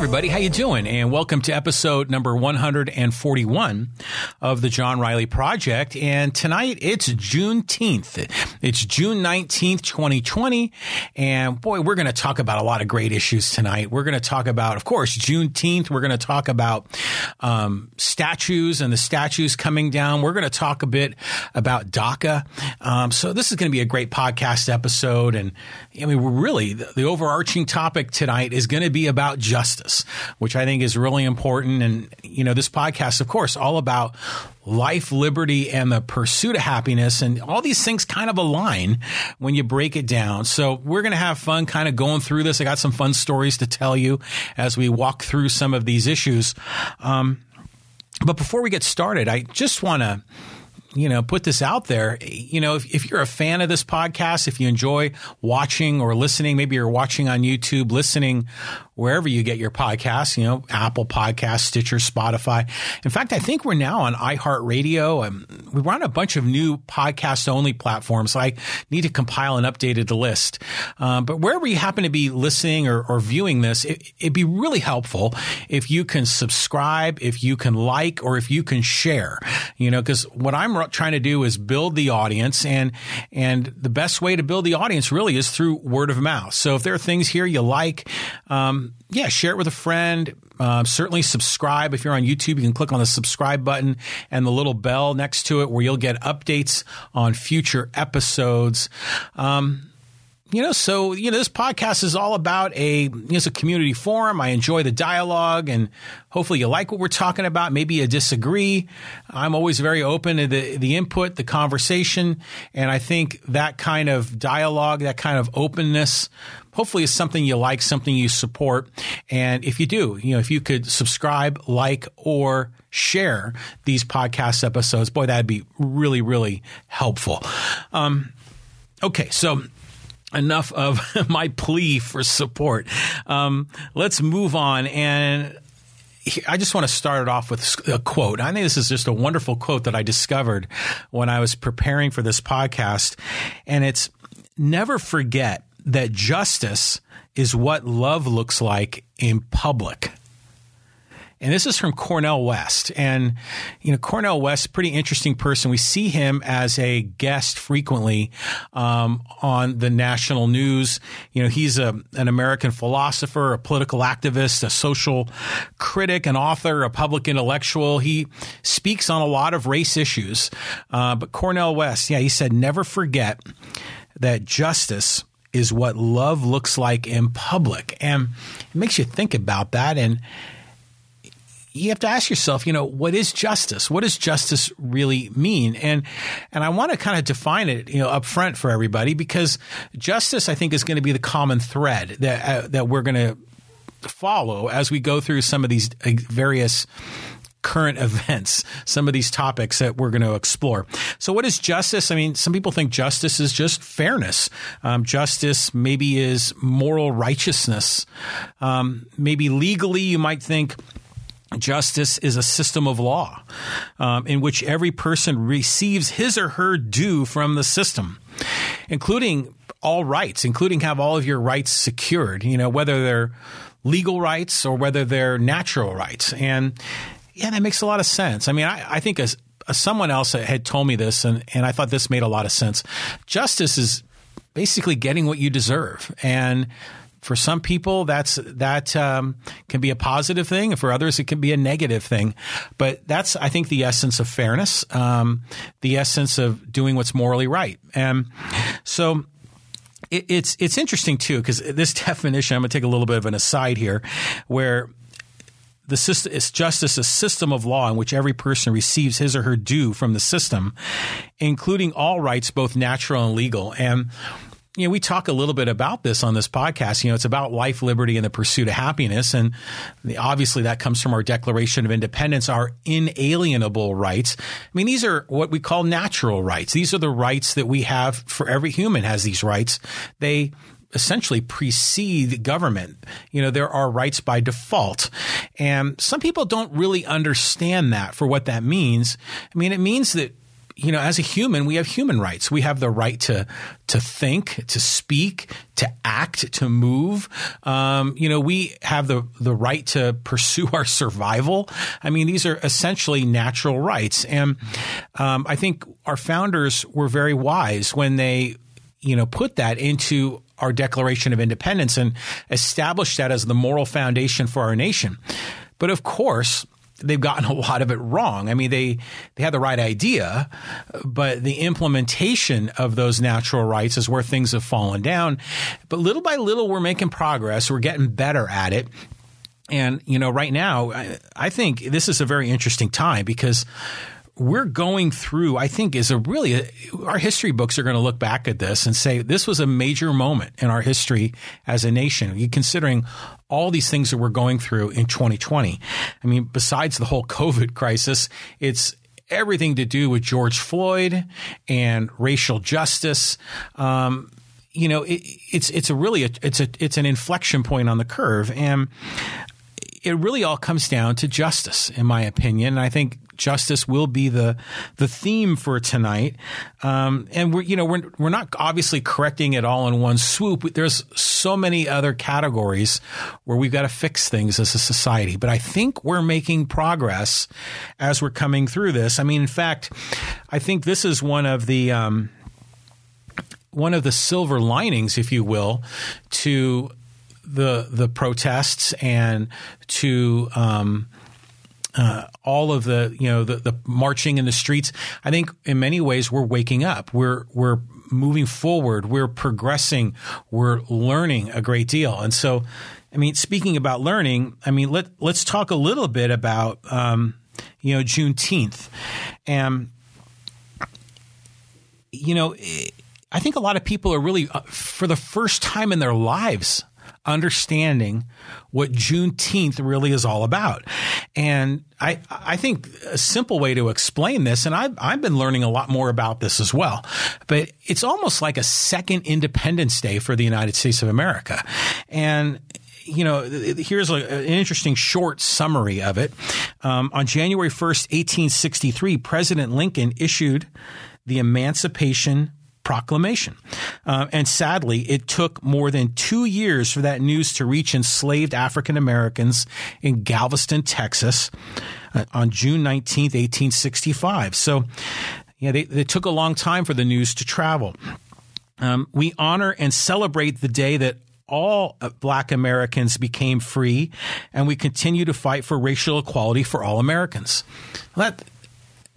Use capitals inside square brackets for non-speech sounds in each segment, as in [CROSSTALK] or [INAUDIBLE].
everybody, how you doing? And welcome to episode number 141 of the John Riley Project. And tonight it's Juneteenth. It's June 19th, 2020. And boy, we're going to talk about a lot of great issues tonight. We're going to talk about, of course, Juneteenth. We're going to talk about um, statues and the statues coming down. We're going to talk a bit about DACA. Um, so this is going to be a great podcast episode. And I mean, we're really, the, the overarching topic tonight is going to be about justice, which I think is really important. And, you know, this podcast, of course, all about life, liberty, and the pursuit of happiness. And all these things kind of align when you break it down. So we're going to have fun kind of going through this. I got some fun stories to tell you as we walk through some of these issues. Um, but before we get started, I just want to you know, put this out there. You know, if, if, you're a fan of this podcast, if you enjoy watching or listening, maybe you're watching on YouTube, listening wherever you get your podcasts, you know, Apple Podcasts, Stitcher, Spotify. In fact, I think we're now on iHeartRadio. Um, we're on a bunch of new podcast only platforms. So I need to compile an updated list. Um, but wherever you happen to be listening or, or viewing this, it, it'd be really helpful if you can subscribe, if you can like, or if you can share, you know, because what I'm trying to do is build the audience and, and the best way to build the audience really is through word of mouth. So if there are things here you like, um, yeah, share it with a friend. Uh, certainly subscribe. If you're on YouTube, you can click on the subscribe button and the little bell next to it where you'll get updates on future episodes. Um, you know, so you know, this podcast is all about a you know, it's a community forum. I enjoy the dialogue, and hopefully, you like what we're talking about. Maybe you disagree. I'm always very open to the the input, the conversation, and I think that kind of dialogue, that kind of openness, hopefully, is something you like, something you support. And if you do, you know, if you could subscribe, like, or share these podcast episodes, boy, that'd be really, really helpful. Um, okay, so enough of [LAUGHS] my plea for support. Um, let's move on. And I just want to start it off with a quote. I think this is just a wonderful quote that I discovered when I was preparing for this podcast. And it's never forget that justice is what love looks like in public. And this is from Cornel West. And, you know, Cornel West, pretty interesting person. We see him as a guest frequently um, on the national news. You know, he's a, an American philosopher, a political activist, a social critic, an author, a public intellectual. He speaks on a lot of race issues. Uh, but Cornel West, yeah, he said, never forget that justice is what love looks like in public. And it makes you think about that. And, you have to ask yourself, you know, what is justice? What does justice really mean? And and I want to kind of define it, you know, up front for everybody because justice, I think, is going to be the common thread that uh, that we're going to follow as we go through some of these uh, various current events, some of these topics that we're going to explore. So, what is justice? I mean, some people think justice is just fairness. Um, justice maybe is moral righteousness. Um, maybe legally, you might think Justice is a system of law um, in which every person receives his or her due from the system, including all rights, including have all of your rights secured, you know, whether they're legal rights or whether they're natural rights. And yeah, that makes a lot of sense. I mean, I, I think as, as someone else had told me this, and, and I thought this made a lot of sense. Justice is basically getting what you deserve. And for some people, that's that um, can be a positive thing. And for others, it can be a negative thing. But that's, I think, the essence of fairness, um, the essence of doing what's morally right. And so it's it's interesting too because this [LAUGHS] definition. I'm going to take a little bit of an aside here, where the system is justice a system of law in which every person receives his or her due from the system, including all rights, both natural and legal. And you know, we talk a little bit about this on this podcast. You know, it's about life, liberty, and the pursuit of happiness. And obviously that comes from our Declaration of Independence, our inalienable rights. I mean, these are what we call natural rights. These are the rights that we have for every human has these rights. They essentially precede government. You know, there are rights by default. And some people don't really understand that for what that means. I mean, it means that you know, as a human, we have human rights. We have the right to to think, to speak, to act, to move. Um, you know, we have the the right to pursue [LAUGHS] our survival. I mean, these are essentially natural rights, and um, I think our founders were very wise when they, you know, put that into our Declaration of Independence and established that as the moral foundation for our nation. But of course, they've gotten a lot of it wrong. I mean, they they had the right idea, but the implementation of those natural rights is where things have fallen down. But little by little, we're making progress. We're getting better at it. And you know, right now, I, I think this is a very interesting time because we're going through, I think, is a really, our history books are going to look back at this and say this was a major moment in our history as a nation. Considering all these things that we're going through in 2020. I mean, besides the whole COVID crisis, it's everything to do with George Floyd and racial justice. Um, you know, it, it's it's a really a, it's a it's an inflection point on the curve, and it really all comes down to justice, in my opinion. And I think justice will be the the theme for tonight. Um, and we're you know we're we're not obviously correcting it all in one swoop. There's so many other categories where we've got to fix things as a society. But I think we're making progress as we're coming through this. I mean, in fact, I think this is one of the um, one of the silver linings, if you will, to the the protests and to um, uh, all of the you know the, the marching in the streets. I think in many ways we're waking up. We're we're moving forward. We're progressing. We're learning a great deal. And so, I mean, speaking about learning, I mean let let's talk a little bit about um, you know Juneteenth, and you know. I think a lot of people are really, uh, for the first time in their lives, understanding what Juneteenth really is all about. And I, I think a simple way to explain this, and I've, I've been learning a lot more about this as well, but it's almost like a second Independence Day for the United States of America. And you know, here's an interesting short summary of it. Um, on January 1st, 1863, President Lincoln issued the Emancipation proclamation. Uh, and sadly, it took more than two years for that news to reach enslaved African Americans in Galveston, Texas uh, on June 19th, 1865. So, yeah, they, took a long time for the news to travel. Um, we honor and celebrate the day that all black Americans became free, and we continue to fight for racial equality for all Americans. That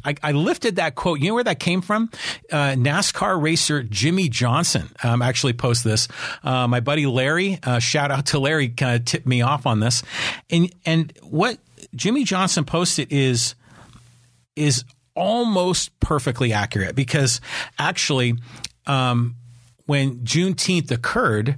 I, I, lifted that quote. You know where that came from? Uh, NASCAR racer Jimmie Johnson um, actually posted this. Uh, my buddy Larry, uh, shout out to Larry, kind of tipped me off on this. And and what Jimmie Johnson posted is is almost perfectly accurate because actually, um, when Juneteenth occurred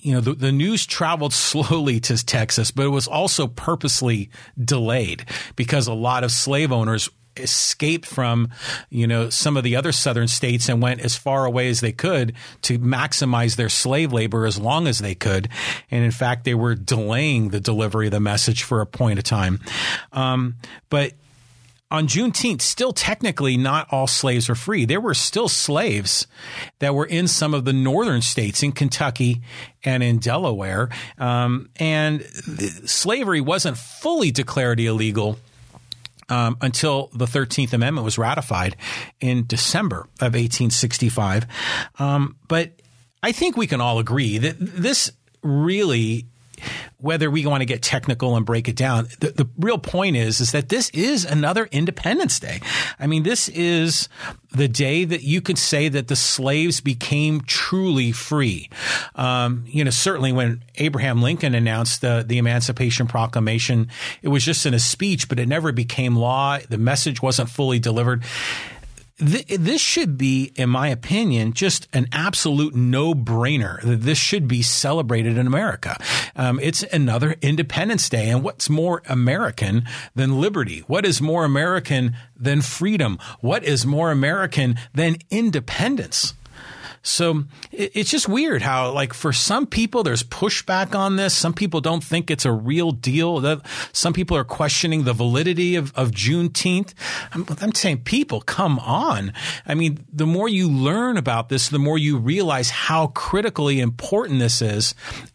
you know, the, the news traveled [LAUGHS] slowly to Texas, but it was also purposely delayed because a lot of slave owners escaped from you know some of the other southern states and went as far away as they could to maximize their slave labor as long as they could. And in fact they were delaying the delivery of the message for a point of time. Um, but on Juneteenth, still technically not all slaves were free. There were still slaves that were in some of the northern states, in Kentucky and in Delaware. Um, and slavery wasn't fully declared illegal um, until the 13th Amendment was ratified in December of 1865. Um, but I think we can all agree that this really whether we want to get technical and break it down, the, the, real point is is that this is another Independence Day. I mean, this is the day that you could say that the slaves became truly free. Um, you know, certainly when Abraham Lincoln announced the the Emancipation Proclamation, it was just in a speech, but it never became law. The message wasn't fully delivered this should be, in my opinion, just an absolute no brainer that this should be celebrated in America. Um, it's another Independence Day. And what's more American than liberty? What is more American than freedom? What is more American than independence? So it, it's just weird how, like, for some people, there's pushback on this. Some people don't think it's a real deal. Some people are questioning the validity of, of Juneteenth. I'm, I'm saying, people, come on. I mean, the more you learn about this, the more you realize how critically important this is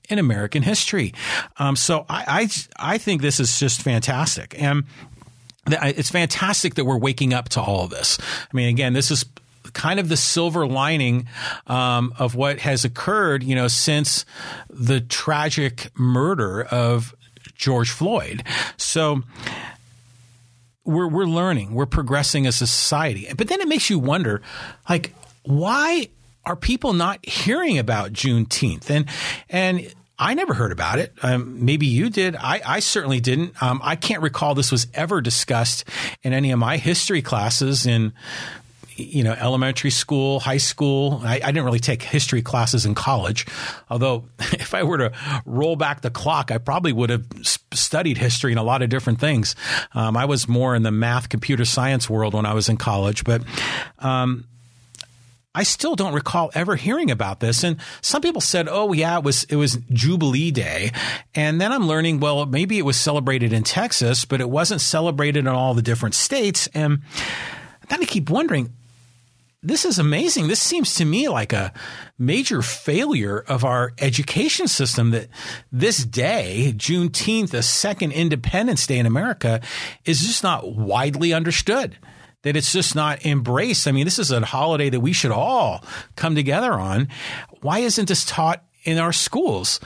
in American history. Um, so I, I, I think this is just fantastic. And it's fantastic that we're waking up to all of this. I mean, again, this is kind of the silver lining um, of what has occurred, you know, since the tragic murder of George Floyd. So we're we're learning, we're progressing as a society, but then it makes you wonder, like, why are people not hearing about Juneteenth? And and I never heard about it. Um, maybe you did. I, I certainly didn't. Um, I can't recall this was ever discussed in any of my history classes in you know, elementary school, high school. I, I, didn't really take history classes in college. Although, [LAUGHS] if I were to roll back the clock, I probably would have studied history and a lot of different things. Um, I was more in the math, computer science world when I was in college, but um, I still don't recall ever hearing about this. And some people said, "Oh, yeah, it was it was Jubilee Day," and then I'm learning, well, maybe it was celebrated in Texas, but it wasn't celebrated in all the different states. And then I keep wondering, this is amazing. This seems to me like a major failure of our education system that this day, Juneteenth, the second Independence Day in America, is just not widely understood that it's just not embraced. I mean, this is a holiday that we should all come together on. Why isn't this taught in our schools?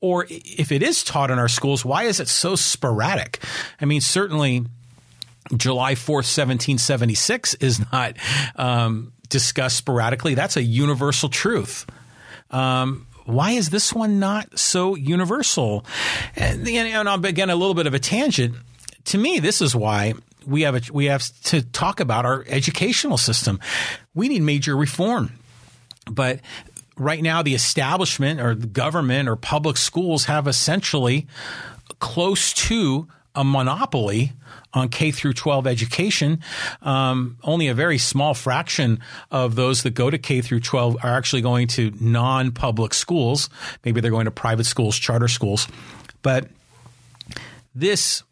Or if it is taught in our schools, why is it so sporadic? I mean, certainly July 4th, 1776 is not um, discussed sporadically. That's a universal truth. Um, why is this one not so universal? And, and again, a little bit of a tangent. To me, this is why we have a, we have to talk about our educational system. We need major reform, but right now the establishment or the government or public schools have essentially close to a monopoly on K through 12 education. Um, only a very small fraction of those that go to K through 12 are actually going to non-public schools. Maybe they're going to private schools, charter schools, but this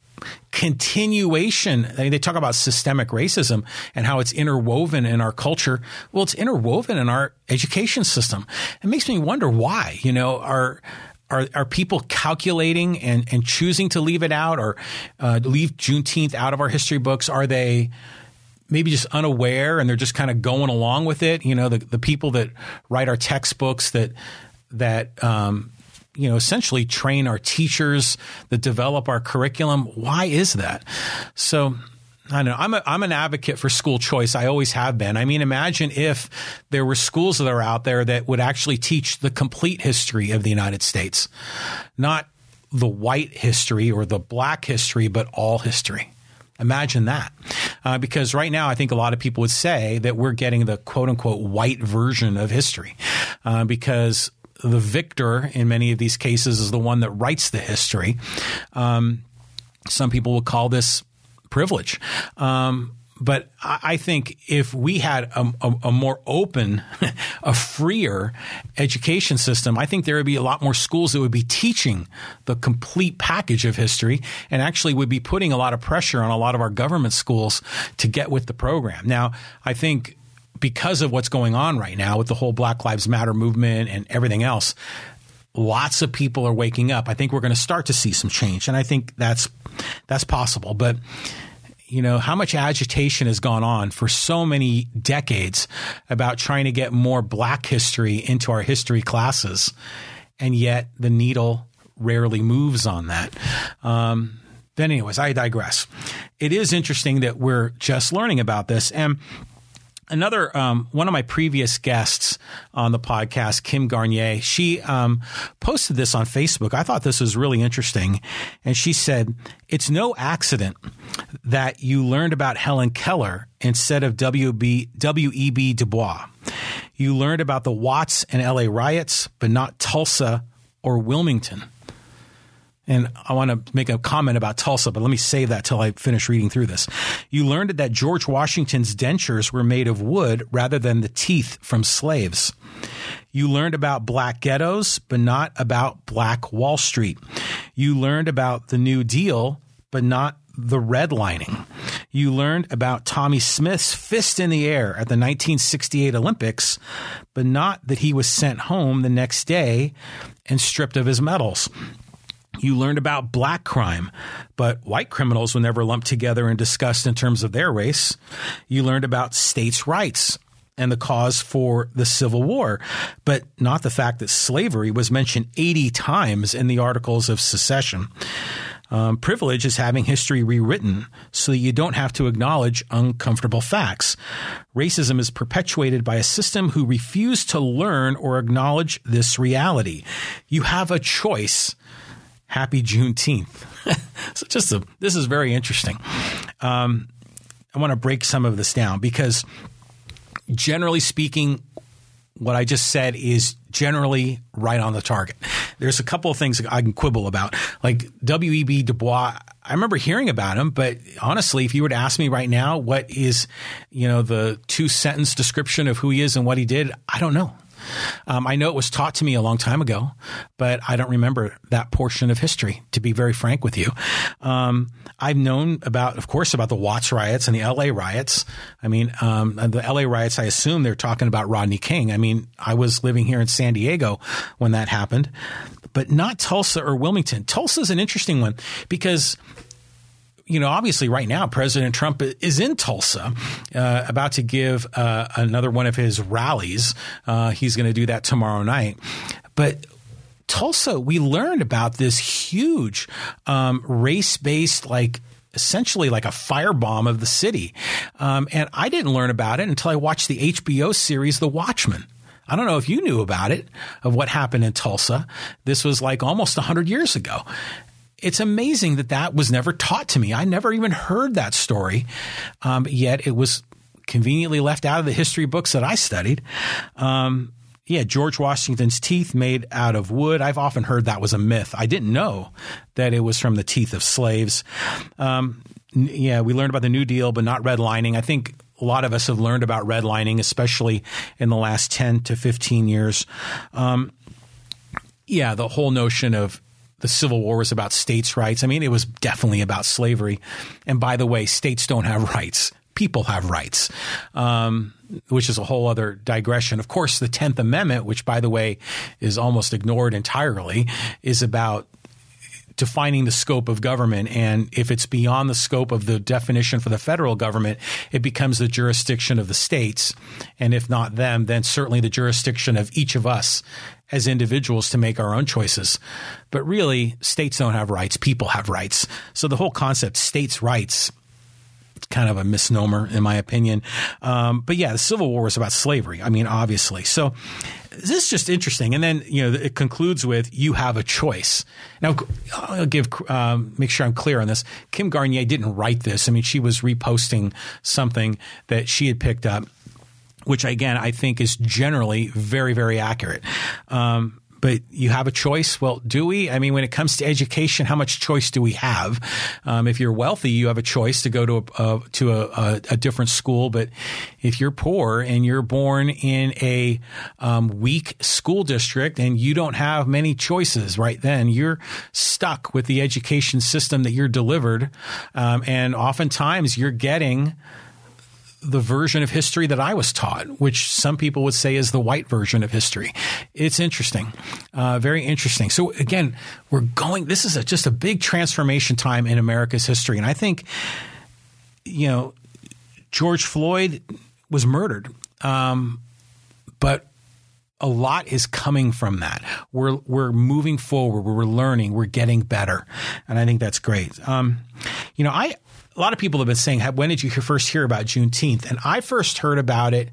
continuation. I mean, they talk about systemic racism and how it's interwoven in our culture. Well, it's interwoven in our education system. It makes me wonder why. You know, are are, are people calculating and, and choosing to leave it out or uh, leave Juneteenth out of our history books? Are they maybe just unaware and they're just kind of going along with it? You know, the, the people that write our textbooks that that um, you know, essentially train our teachers that develop our curriculum. Why is that? So I know. I'm a, I'm an advocate for school choice. I always have been. I mean, imagine if there were schools that are out there that would actually teach the complete history of the United States, not the white history or the black history, but all history. Imagine that. Uh, because right now, I think a lot of people would say that we're getting the quote unquote white version of history uh, because the victor in many of these cases is the one that writes the history. Um, some people will call this privilege. Um, but I think if we had a, a, a more open, [LAUGHS] a freer education system, I think there would be a lot more schools that would be teaching the complete package of history and actually would be putting a lot of pressure on a lot of our government schools to get with the program. Now, I think because of what's going on right now with the whole Black Lives Matter movement and everything else, lots of people are waking up. I think we're going to start to see some change, and I think that's that's possible. But you know how much agitation has gone on for so many decades about trying to get more Black history into our history classes, and yet the needle rarely moves on that. Um, but anyways, I digress. It is interesting that we're just learning about this, and another um, one of my previous guests on the podcast, Kim Garnier, she um, posted this on Facebook. I thought this was really interesting, and she said, "It's no accident that you learned about Helen Keller instead of W.B. W.E.B. Du Bois. You learned about the Watts and L.A. riots, but not Tulsa or Wilmington." And I want to make a comment about Tulsa, but let me save that till I finish reading through this. You learned that George Washington's dentures were made of wood rather than the teeth from slaves. You learned about black ghettos, but not about black Wall Street. You learned about the New Deal, but not the redlining. You learned about Tommie Smith's fist in the air at the 1968 Olympics, but not that he was sent home the next day and stripped of his medals. You learned about black crime, but white criminals were never lumped together and discussed in terms of their race. You learned about states' rights and the cause for the Civil War, but not the fact that slavery was mentioned 80 times in the Articles of Secession. Um, privilege is having history rewritten so that you don't have to acknowledge uncomfortable facts. Racism is perpetuated by a system who refuse to learn or acknowledge this reality. You have a choice. Happy Juneteenth. [LAUGHS] so just a, this is very interesting. Um, I want to break some of this down because generally speaking, what I just said is generally right on the target. There's a couple of things I can quibble about. Like W.E.B. Du Bois, I remember hearing about him, but honestly, if you were to ask me right now what is, you know, the two sentence description of who he is and what he did, I don't know. Um, I know it was taught to me a long time ago, but I don't remember that portion of history, to be very frank with you. Um, I've known about, of course, about the Watts riots and the LA riots. I mean, um, the LA riots, I assume they're talking about Rodney King. I mean, I was living here in San Diego when that happened, but not Tulsa or Wilmington. Tulsa is an interesting one because you know, obviously, right now, President Trump is in Tulsa, uh, about to give uh, another one of his rallies. Uh, he's going to do that tomorrow night. But Tulsa, we learned about this huge um, race based, like, essentially like a firebomb of the city. Um, and I didn't learn about it until I watched the HBO series The Watchmen. I don't know if you knew about it, of what happened in Tulsa. This was like almost 100 years ago it's amazing that that was never taught to me. I never even heard that story, um, yet it was conveniently left out of the history books that I studied. Um, yeah, George Washington's teeth made out of wood. I've often heard that was a myth. I didn't know that it was from the teeth of slaves. Um, yeah, we learned about the New Deal, but not redlining. I think a lot of us have learned about redlining, especially in the last 10 to 15 years. Um, yeah, the whole notion of the Civil War was about states' rights. I mean, it was definitely about slavery. And by the way, states don't have rights. People have rights, um, which is a whole other digression. Of course, the 10th Amendment, which by the way is almost ignored entirely, is about defining the scope of government. And if it's beyond the scope of the definition for the federal government, it becomes the jurisdiction of the states. And if not them, then certainly the jurisdiction of each of us as individuals to make our own choices. But really, states don't have rights, people have rights. So the whole concept, states' rights, kind of a misnomer in my opinion. Um, but yeah, the Civil War was about slavery. I mean, obviously. So this is just interesting. And then, you know, it concludes with you have a choice. Now, I'll give, um, make sure I'm clear on this. Kim Garnier didn't write this. I mean, she was reposting something that she had picked up which again I think is generally very very accurate. Um, but you have a choice. Well, do we? I mean, when it comes to education, how much choice do we have? Um, if you're wealthy, you have a choice to go to a, to a, a, a, different school. But if you're poor and you're born in a um, weak school district and you don't have many choices, right then you're stuck with the education system that you're delivered, um, and oftentimes you're getting the version of history that I was taught, which some people would say is the white version of history. It's interesting, uh, very interesting. So again, we're going. This is a, just a big transformation time in America's history, and I think, you know, George Floyd was murdered, um, but a lot is coming from that. We're we're moving forward. We're learning. We're getting better, and I think that's great. Um, you know, I a lot of people have been saying, when did you first hear about Juneteenth? And I first heard about it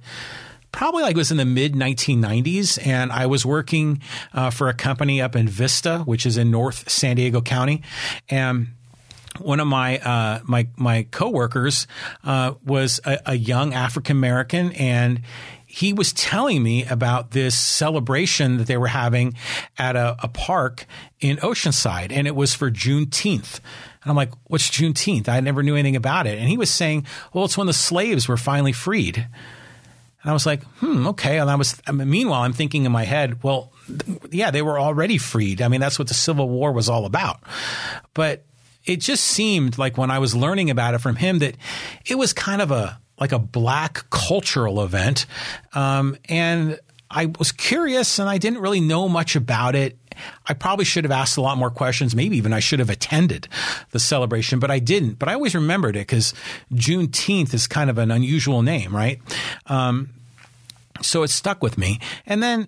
probably like it was in the mid 1990s and i was working uh, for a company up in vista which is in north san diego county and one of my uh, my my coworkers uh, was a, a young African American, and he was telling me about this celebration that they were having at a, a park in Oceanside, and it was for Juneteenth. And I'm like, what's Juneteenth? I never knew anything about it. And he was saying, well, it's when the slaves were finally freed. And I was like, hmm, okay. And I was, I mean, meanwhile, I'm thinking in my head, well, th- yeah, they were already freed. I mean, that's what the Civil War was all about. But it just seemed like when I was learning about it from him that it was kind of a, like a black cultural event. Um, and I was curious and I didn't really know much about it. I probably should have asked a lot more questions. Maybe even I should have attended the celebration, but I didn't. But I always remembered it because Juneteenth is kind of an unusual name, right? Um, so it stuck with me. And then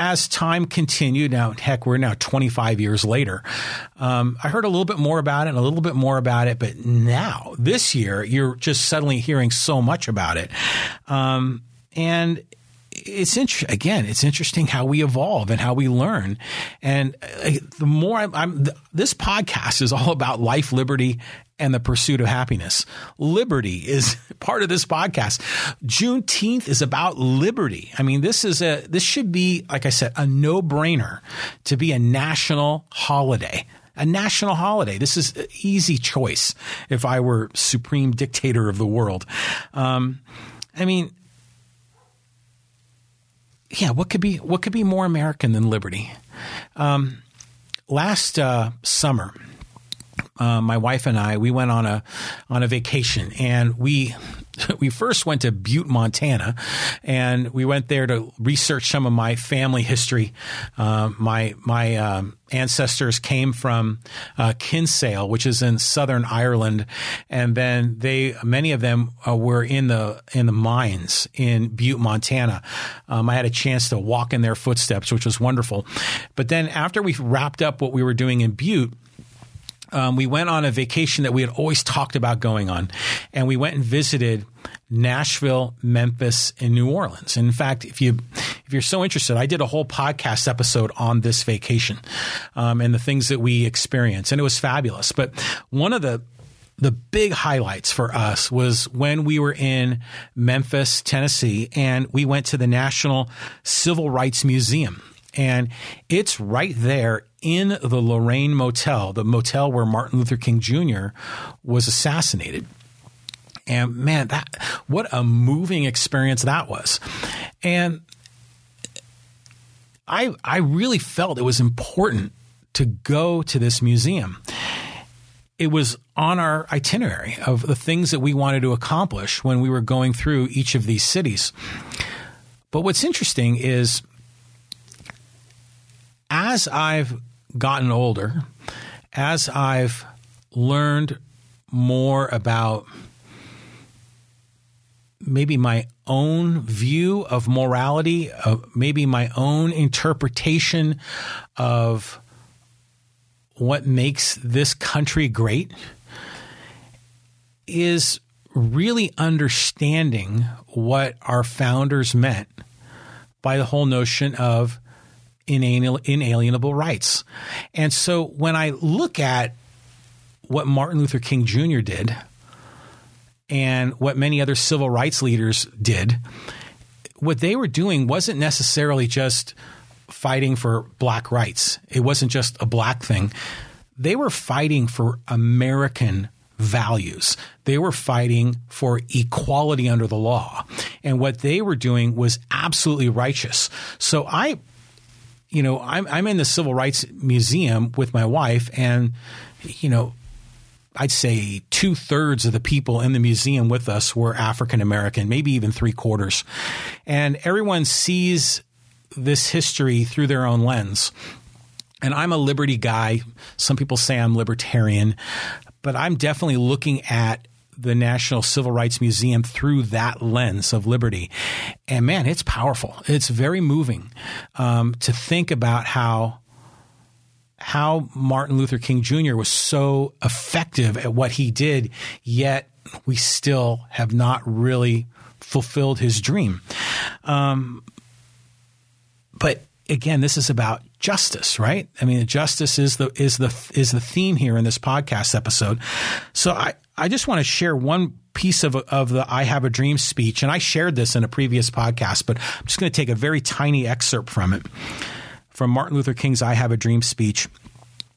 as time continued, now heck, we're now 25 years later. Um, I heard a little bit more about it and a little bit more about it, but now this year, you're just suddenly hearing so much about it. Um, and it's. Again, it's interesting how we evolve and how we learn. And uh, the more I'm, I'm th- this podcast is all about life, liberty, and the pursuit of happiness. Liberty is [LAUGHS] part of this podcast. Juneteenth is about liberty. I mean, this is a this should be, like I said, a no brainer to be a national holiday a national holiday. This is an easy choice if I were supreme dictator of the world. Um, I mean, yeah, what could be what could be more American than liberty? Um, last uh, summer, uh, my wife and I we went on a on a vacation, and we [LAUGHS] we first went to Butte, Montana, and we went there to research some of my family history. Uh, my my um, ancestors came from uh, Kinsale, which is in southern Ireland, and then they many of them uh, were in the in the mines in Butte, Montana. Um, I had a chance to walk in their footsteps, which was wonderful. But then after we wrapped up what we were doing in Butte um, we went on a vacation that we had always talked about going on, and we went and visited Nashville, Memphis, and New Orleans. And in fact, if you if you're so interested, I did a whole podcast episode on this vacation um, and the things that we experienced, and it was fabulous. But one of the the big highlights for us was when we were in Memphis, Tennessee, and we went to the National Civil Rights Museum. And it's right there in the Lorraine Motel, the motel where Martin Luther King Jr. was assassinated. And man, that what a moving experience that was. And I I really felt it was important to go to this museum. It was on our itinerary of the things that we wanted to accomplish when we were going through each of these cities. But what's interesting is as I've gotten older, as I've learned more about maybe my own view of morality, of maybe my own interpretation of what makes this country great, is really understanding what our founders meant by the whole notion of inalienable rights. And so when I look at what Martin Luther King Jr. did and what many other civil rights leaders did, what they were doing wasn't necessarily just fighting for black rights. It wasn't just a black thing. They were fighting for American values. They were fighting for equality under the law. And what they were doing was absolutely righteous. So I you know, I'm I'm in the Civil Rights Museum with my wife, and you know, I'd say two thirds of the people in the museum with us were African American, maybe even three quarters, and everyone sees this history through their own lens. And I'm a liberty guy. Some people say I'm libertarian, but I'm definitely looking at the National Civil Rights Museum through that lens of liberty. And man, it's powerful. It's very moving um, to think about how how Martin Luther King Jr. was so effective at what he did, yet we still have not really fulfilled his dream. Um, but again, this is about justice, right? I mean, justice is the is the is the theme here in this podcast episode. So I I just want to share one piece of of the I have a dream speech, and I shared this in a previous podcast, but I'm just going to take a very tiny excerpt from it from Martin Luther King's I have a dream speech.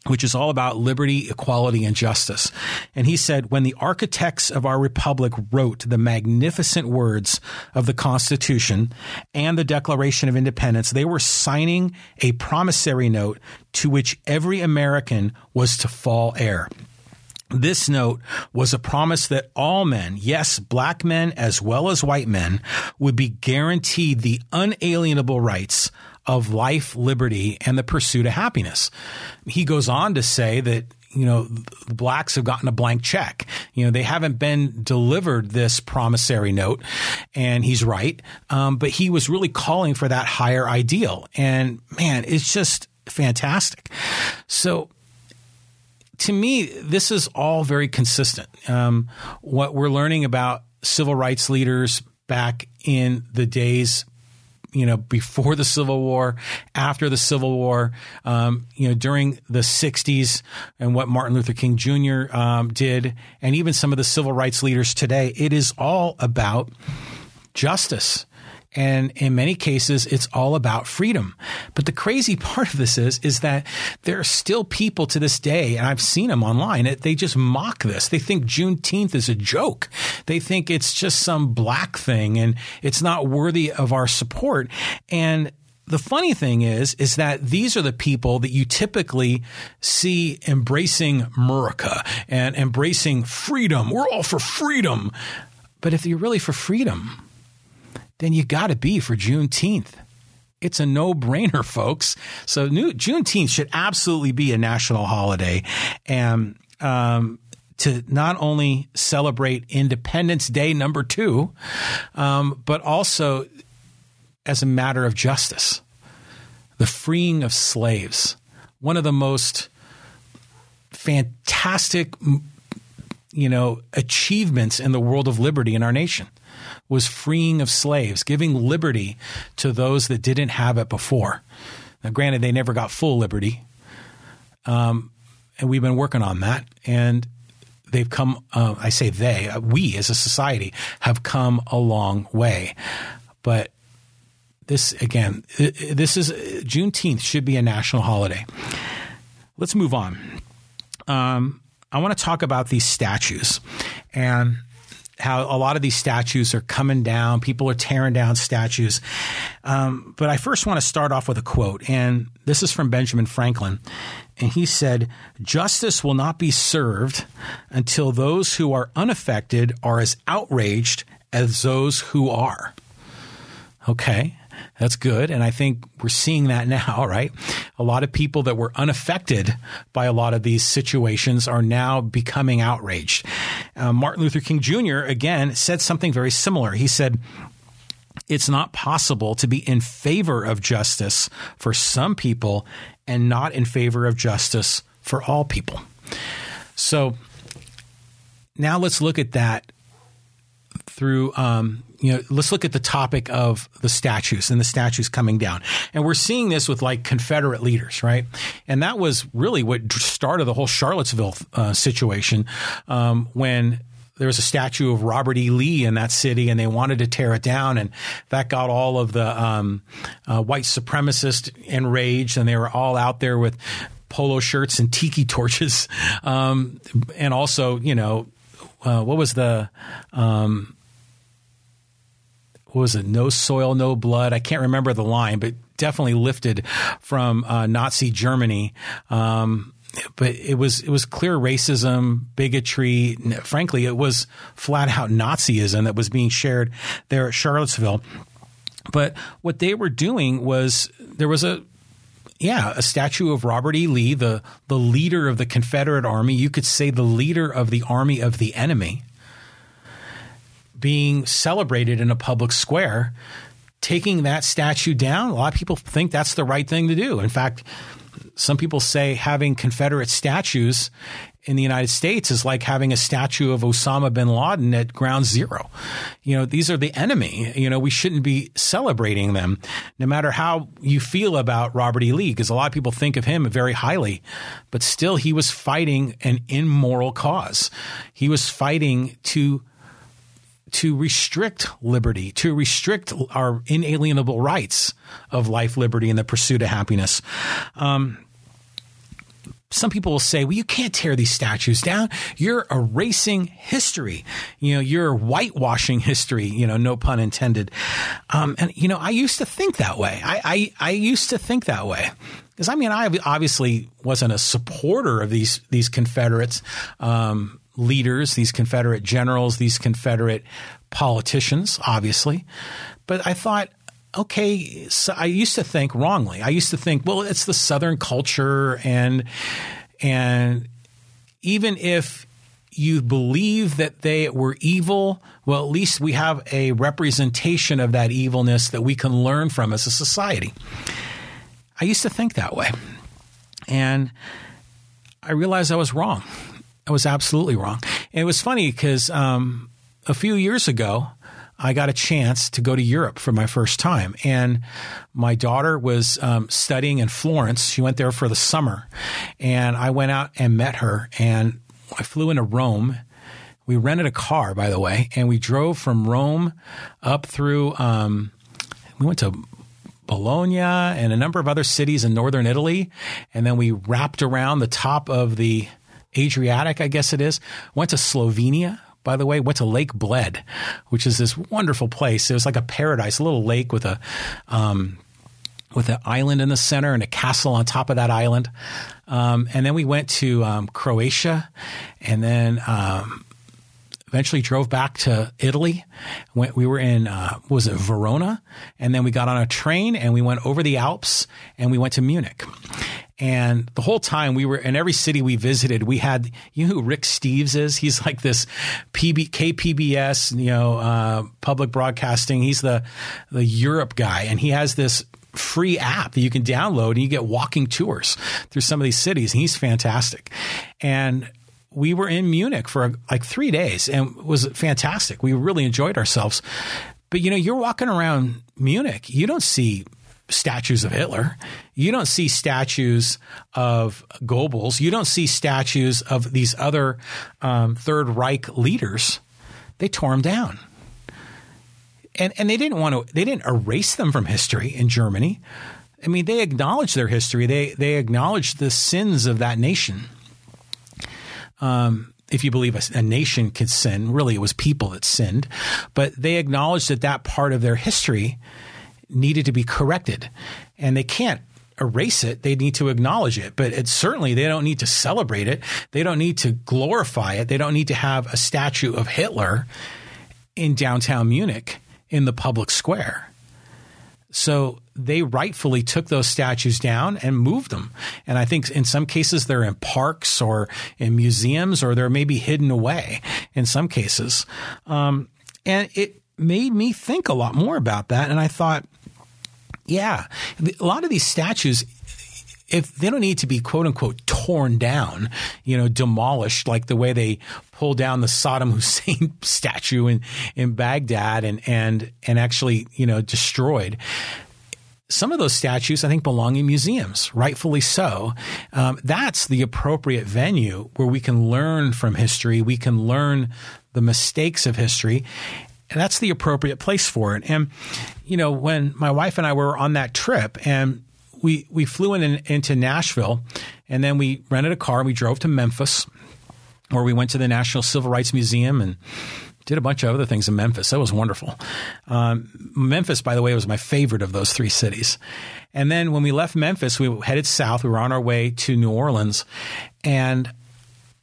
which is all about liberty, equality, and justice. And he said, when the architects of our republic wrote the magnificent words of the Constitution and the Declaration of Independence, they were signing a promissory note to which every American was to fall heir. This note was a promise that all men, yes, black men as well as white men, would be guaranteed the unalienable rights of life, liberty, and the pursuit of happiness. He goes on to say that you know, blacks have gotten a blank check. You know, they haven't been delivered this promissory note, and he's right. Um, but he was really calling for that higher ideal, and man, it's just fantastic. So. To me, this is all very consistent. Um, what we're learning about civil rights leaders back in the days you know, before the Civil War, after the Civil War, um, you know, during the 60s and what Martin Luther King Jr. Um, did, and even some of the civil rights leaders today, it is all about justice. And in many cases, it's all about freedom. But the crazy [LAUGHS] part of this is, is that there are still people to this day, and I've seen them online, they just mock this. They think Juneteenth is a joke. They think it's just some black thing and it's not worthy of our support. And the funny thing is, is that these are the people that you typically see embracing America and embracing freedom. We're all for freedom. But if you're really for freedom, then you got to be for Juneteenth. It's a no brainer, [LAUGHS] folks. So new, Juneteenth should absolutely be a national holiday. And, um, to not only celebrate Independence Day number two, um, but also as a matter of justice. The freeing of slaves, one of the most fantastic, you know, achievements in the world of liberty in our nation was freeing of slaves, giving liberty to those that didn't have it before. Now, granted, they never got full liberty, um, and we've been working on that. And they've come. Uh, I say they. Uh, we as a society have come a long way, but this again, this is Juneteenth should be a national holiday. Let's move on. Um, I want to talk about these statues, and how a lot of these statues are coming down. People are tearing down statues. Um, but I first want to start off with a quote, and this is from Benjamin Franklin. And he said, Justice will not be served until those who are unaffected are as outraged as those who are. Okay. That's good. And I think we're seeing that [LAUGHS] now, right? A lot of people that were unaffected by a lot of these situations are now becoming outraged. Uh, Martin Luther King Jr., again, said something very similar. He said, it's not possible to be in favor of justice for some people and not in favor of justice for all people. So now let's look at that through um, you know, let's look at the topic of the statues and the statues coming down. And we're seeing this with like Confederate leaders, right? And that was really what started the whole Charlottesville uh, situation um, when there was a statue of Robert E. Lee in that city, and they wanted to tear it down, and that got all of the um, uh, white supremacists enraged, and they were all out there with polo shirts and tiki torches, [LAUGHS] um, and also, you know, uh, what was the um, what was it? No soil, no blood. I can't remember the line, but definitely lifted from uh, Nazi Germany. Um, but it was it was clear racism, bigotry. Frankly, it was flat out Nazism that was being shared there at Charlottesville. But what they were doing was there was a yeah, a statue of Robert E. Lee, the the leader of the Confederate Army. You could say the leader of the army of the enemy being celebrated in a public square, taking that statue down, a lot of people think that's the right thing to do. In fact, some people say having Confederate statues in the United States is like having a statue of Osama bin Laden at ground zero. You know, these are the enemy. You know, we shouldn't be celebrating them, no matter how you feel about Robert E. Lee, because a lot of people think of him very highly, but still he was fighting an immoral cause. He was fighting to to restrict liberty, to restrict our inalienable rights of life, liberty, and the pursuit of happiness. Um, some people will say, well, you can't tear these statues down. You're erasing history. You know, you're whitewashing history, you know, no pun intended. Um, and, you know, I used to think that way. I, I, I used to think that way. Because I mean, I obviously wasn't a supporter of these, these Confederates, um, leaders, these Confederate generals, these Confederate politicians, obviously. But I thought, okay, so I used to think wrongly. I used to think, well, it's the Southern culture, and and even if you believe that they were evil, well, at least we have a representation of that evilness that we can learn from as a society. I used to think that way, and I realized I was wrong. I was absolutely wrong. And it was funny because um, a few years ago, I got a chance to go to Europe for my first time. And my daughter was um, studying in Florence. She went there for the summer. And I went out and met her. And I flew into Rome. We rented a car, by the way, and we drove from Rome up through, um, we went to Bologna and a number of other cities in northern Italy. And then we wrapped around the top of the Adriatic, I guess it is, went to Slovenia by the way, went to Lake Bled, which is this wonderful place. It was like a paradise, a little lake with a um, with an island in the center and a castle on top of that island. Um, and then we went to um, Croatia, and then um, eventually drove back to Italy. Went, we were in uh, was it Verona, and then we got on a train and we went over the Alps and we went to Munich. And the whole time we were in every city we visited, we had, you know who Rick Steves is? He's like this PB, KPBS, you know, uh, public broadcasting. He's the, the Europe guy. And he has this free app that you can download and you get walking tours through some of these cities. And he's fantastic. And we were in Munich for like three days and it was fantastic. We really enjoyed ourselves. But you know, you're walking around Munich, you don't see statues of Hitler. You don't see statues of Goebbels. You don't see statues of these other um, Third Reich leaders. They tore them down. And, and they didn't want to, they didn't erase them from history in Germany. I mean, they acknowledged their history. They, they acknowledged the sins of that nation. Um, if you believe a, a, nation could sin, really it was people that sinned, but they acknowledged that that part of their history needed to be corrected. And they can't erase it. They need to acknowledge it, but it's certainly they don't need to celebrate it. They don't need to glorify it. They don't need to have a statue of Hitler in downtown Munich in the public square. So they rightfully took those statues down and moved them. And I think in some cases they're in parks or in museums or they're maybe hidden away in some cases. Um, and it made me think a lot more about that. And I thought, yeah, a lot of these statues, if they don't need to be quote unquote torn down, you know, demolished like the way they pulled down the Saddam [LAUGHS] Hussein statue in, in Baghdad and, and, and actually, you know, destroyed. Some of those statues, I think, belong in museums, rightfully so. Um, that's the appropriate venue where we can learn from history. We can learn the mistakes of history and that's the appropriate place for it. And, you know, when my wife and I were on that trip and we, we flew in, in into Nashville and then we rented a car and we drove to Memphis where we went to the National Civil Rights Museum and did a bunch of other things in Memphis. That was wonderful. Um, Memphis, by the way, was my favorite of those three cities. And then when we left Memphis, we headed south. We were on our way to New Orleans. And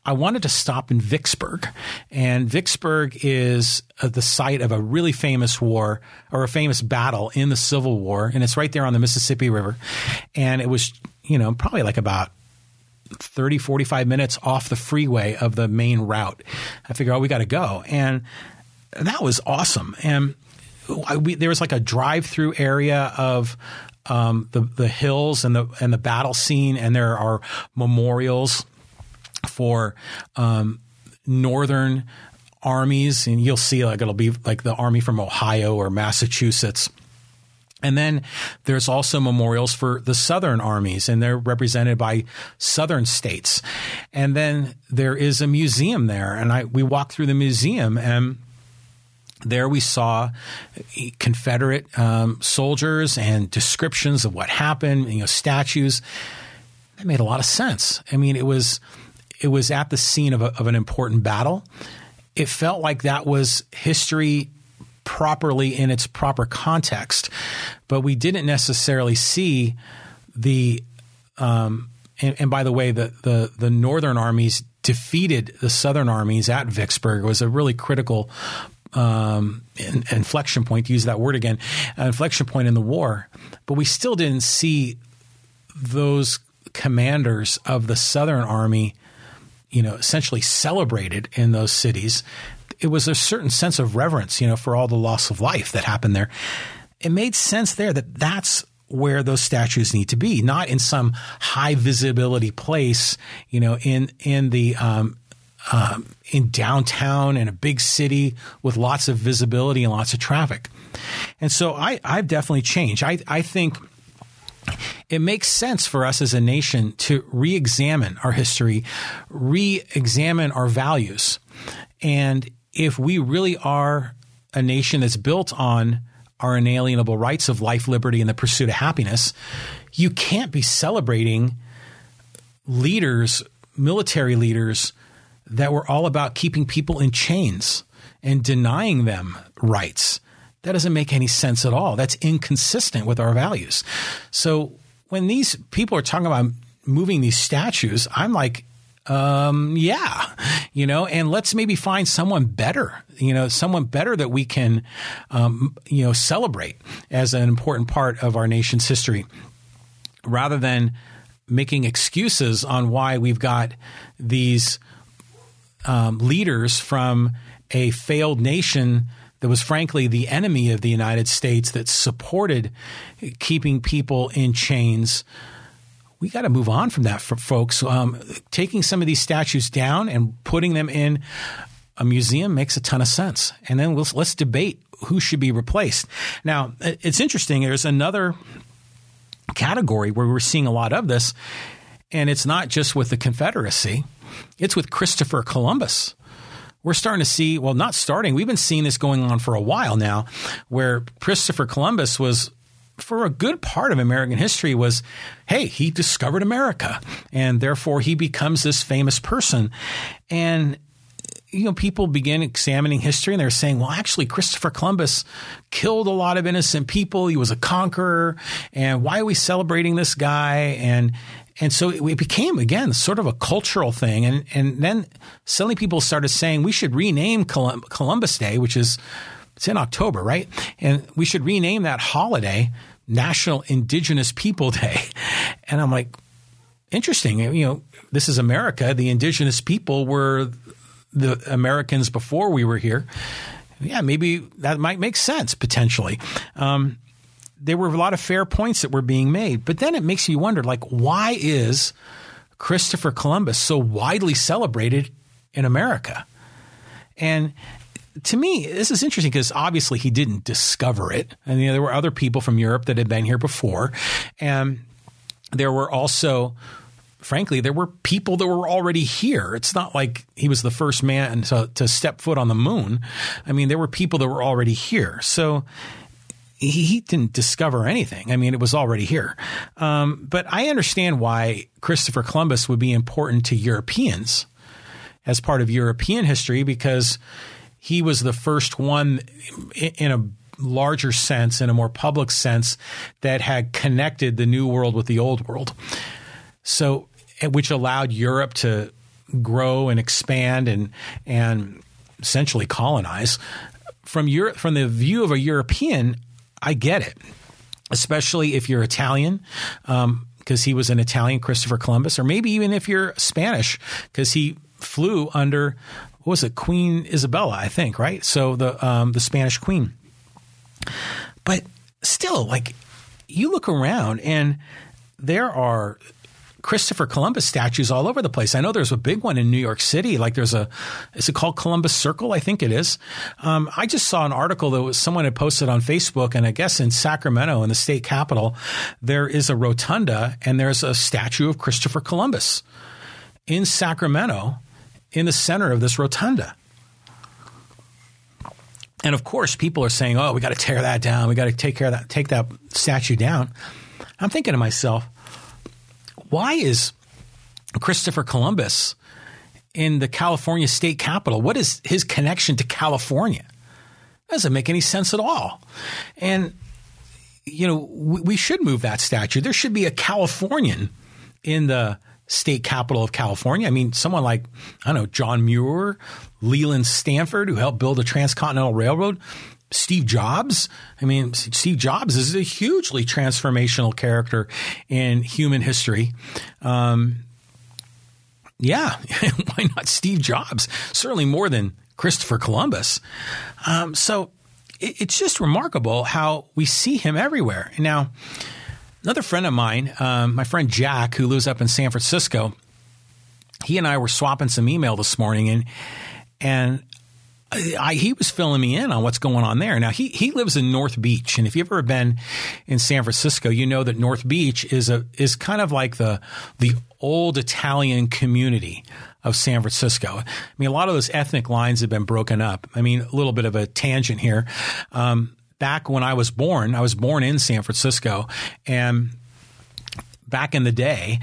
I wanted to stop in Vicksburg. And Vicksburg is uh, the site of a really famous war or a famous battle in the Civil War. And it's right there on the Mississippi River. And it was, you know, probably like about 30, 45 minutes off the freeway of the main route. I figured, oh, we got to go. And that was awesome. And we, there was like a drive through area of um, the, the hills and the, and the battle scene. And there are memorials for um, northern armies, and you'll see like it'll be like the army from Ohio or Massachusetts. And then there's also memorials for the Southern armies, and they're represented by Southern states. And then there is a museum there, and I we walked through the museum, and there we saw Confederate um, soldiers and descriptions of what happened, you know, statues It made a lot of sense. I mean, it was it was at the scene of, a, of an important battle. It felt like that was history properly in its proper context, but we didn't necessarily see the. Um, and, and by the way, the, the the northern armies defeated the southern armies at Vicksburg. Was a really critical um, inflection point, to use that word again, inflection point in the war. But we still didn't see those commanders of the Southern Army, you know, essentially celebrated in those cities. It was a certain sense of reverence, you know, for all the loss of life that happened there. It made sense there that that's where those statues need to be, not in some high visibility place, you know, in in the um, um, in downtown in a big city with lots of visibility and lots of traffic. And so I, I've definitely changed. I, I think it makes sense for us as a nation to re examine our history, re examine our values. And if we really are a nation that's built on our inalienable rights of life, liberty, and the pursuit of happiness, you can't be celebrating leaders, military leaders, that were all about keeping people in chains and denying them rights. That doesn't make any sense at all. That's inconsistent with our values. So when these people are talking about moving these statues, I'm like, um, yeah, you know, and let's maybe find someone better, you know, someone better that we can, um, you know, celebrate as an important part of our nation's history rather than making excuses on why we've got these um, leaders from a failed nation that was frankly the enemy of the United States that supported keeping people in chains. We got to move on from that, folks. Um, taking some of these statues down and putting them in a museum makes a ton of sense. And then let's debate who should be replaced. Now, it's interesting. There's another category where we're seeing a lot of this, and it's not just with the Confederacy. It's with Christopher Columbus. We're starting to see, well, not starting, we've been seeing this going on for a while now, where Christopher Columbus was for a good part of American history was, hey, he discovered America, and therefore he becomes this famous person. And you know, people begin examining history and they're saying, well, actually, Christopher Columbus killed a lot of innocent people. He was a conqueror. And why are we celebrating this guy? And and so it became, again, sort of a cultural thing. And, and then suddenly people started saying we should rename Columbus Day, which is, it's in October, right? And we should rename that holiday National Indigenous People Day. [LAUGHS] And I'm like, interesting. You know, this is America. The indigenous people were the Americans before we were here. Yeah, maybe that might make sense potentially. Um, there were a lot of fair points that were being made. But then it makes you wonder, like, why is Christopher Columbus so widely celebrated in America? And to me, this is interesting because obviously he didn't discover it. And you know, there were other people from Europe that had been here before. And there were also, frankly, there were people that were already here. It's not like he was the first man to, to step foot on the moon. I mean, there were people that were already here. So he didn't discover anything. I mean, it was already here. Um, but I understand why Christopher Columbus would be important to Europeans as part of European history because he was the first one in a larger sense, in a more public sense, that had connected the New World with the Old World. So, which allowed Europe to grow and expand and and essentially colonize. From Europe, from the view of a European, I get it, especially if you're Italian. Um, because he was an Italian Christopher Columbus, or maybe even if you're Spanish, because he flew under what was it, Queen Isabella, I think, right? So the um, the Spanish Queen. But still, like you look around and there are Christopher Columbus statues all over the place. I know there's a big one in New York City. Like there's a, is it called Columbus Circle? I think it is. Um, I just saw an article that was someone had posted on Facebook, and I guess in Sacramento, in the state capital, there is a rotunda and there's a statue of Christopher Columbus in Sacramento, in the center of this rotunda. And of course, people are saying, "Oh, we got to tear that down. We got to take care of that. Take that statue down." I'm thinking to myself why is Christopher Columbus in the California state capitol? What is his connection to California? Doesn't make any sense at all. And, you know, we, we should move that statue. There should be a Californian in the state capital of California. I mean, someone like, I don't know, John Muir, Leland Stanford, who helped build the Transcontinental Railroad, Steve Jobs. I mean, Steve Jobs is a hugely transformational character in human history. Um, yeah, [LAUGHS] why not Steve Jobs? Certainly more than Christopher Columbus. Um, so it, it's just remarkable how we see him everywhere. Now, another friend of mine, um, my friend Jack, who lives up in San Francisco, he and I were swapping some email this morning, and and I, he was filling me in on what's going on there. Now he he lives in North Beach, and if you've ever been in San Francisco, you know that North Beach is a is kind of like the the old Italian community of San Francisco. I mean, a lot of those ethnic lines have been broken up. I mean, a little bit of a tangent here. Um, back when I was born, I was born in San Francisco, and back in the day,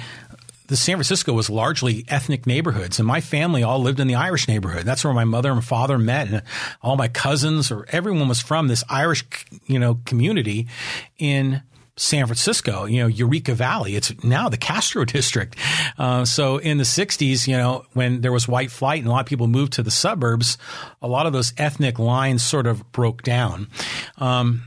the San Francisco was largely ethnic neighborhoods, and my family all lived in the Irish neighborhood. That's where my mother and father met, and all my cousins or everyone was from this Irish, you know, community in San Francisco, you know, Eureka Valley. It's now the Castro district. Uh, so in the 60s, you know, when there was white flight and a lot of people moved to the suburbs, a lot of those ethnic lines sort of broke down. Um,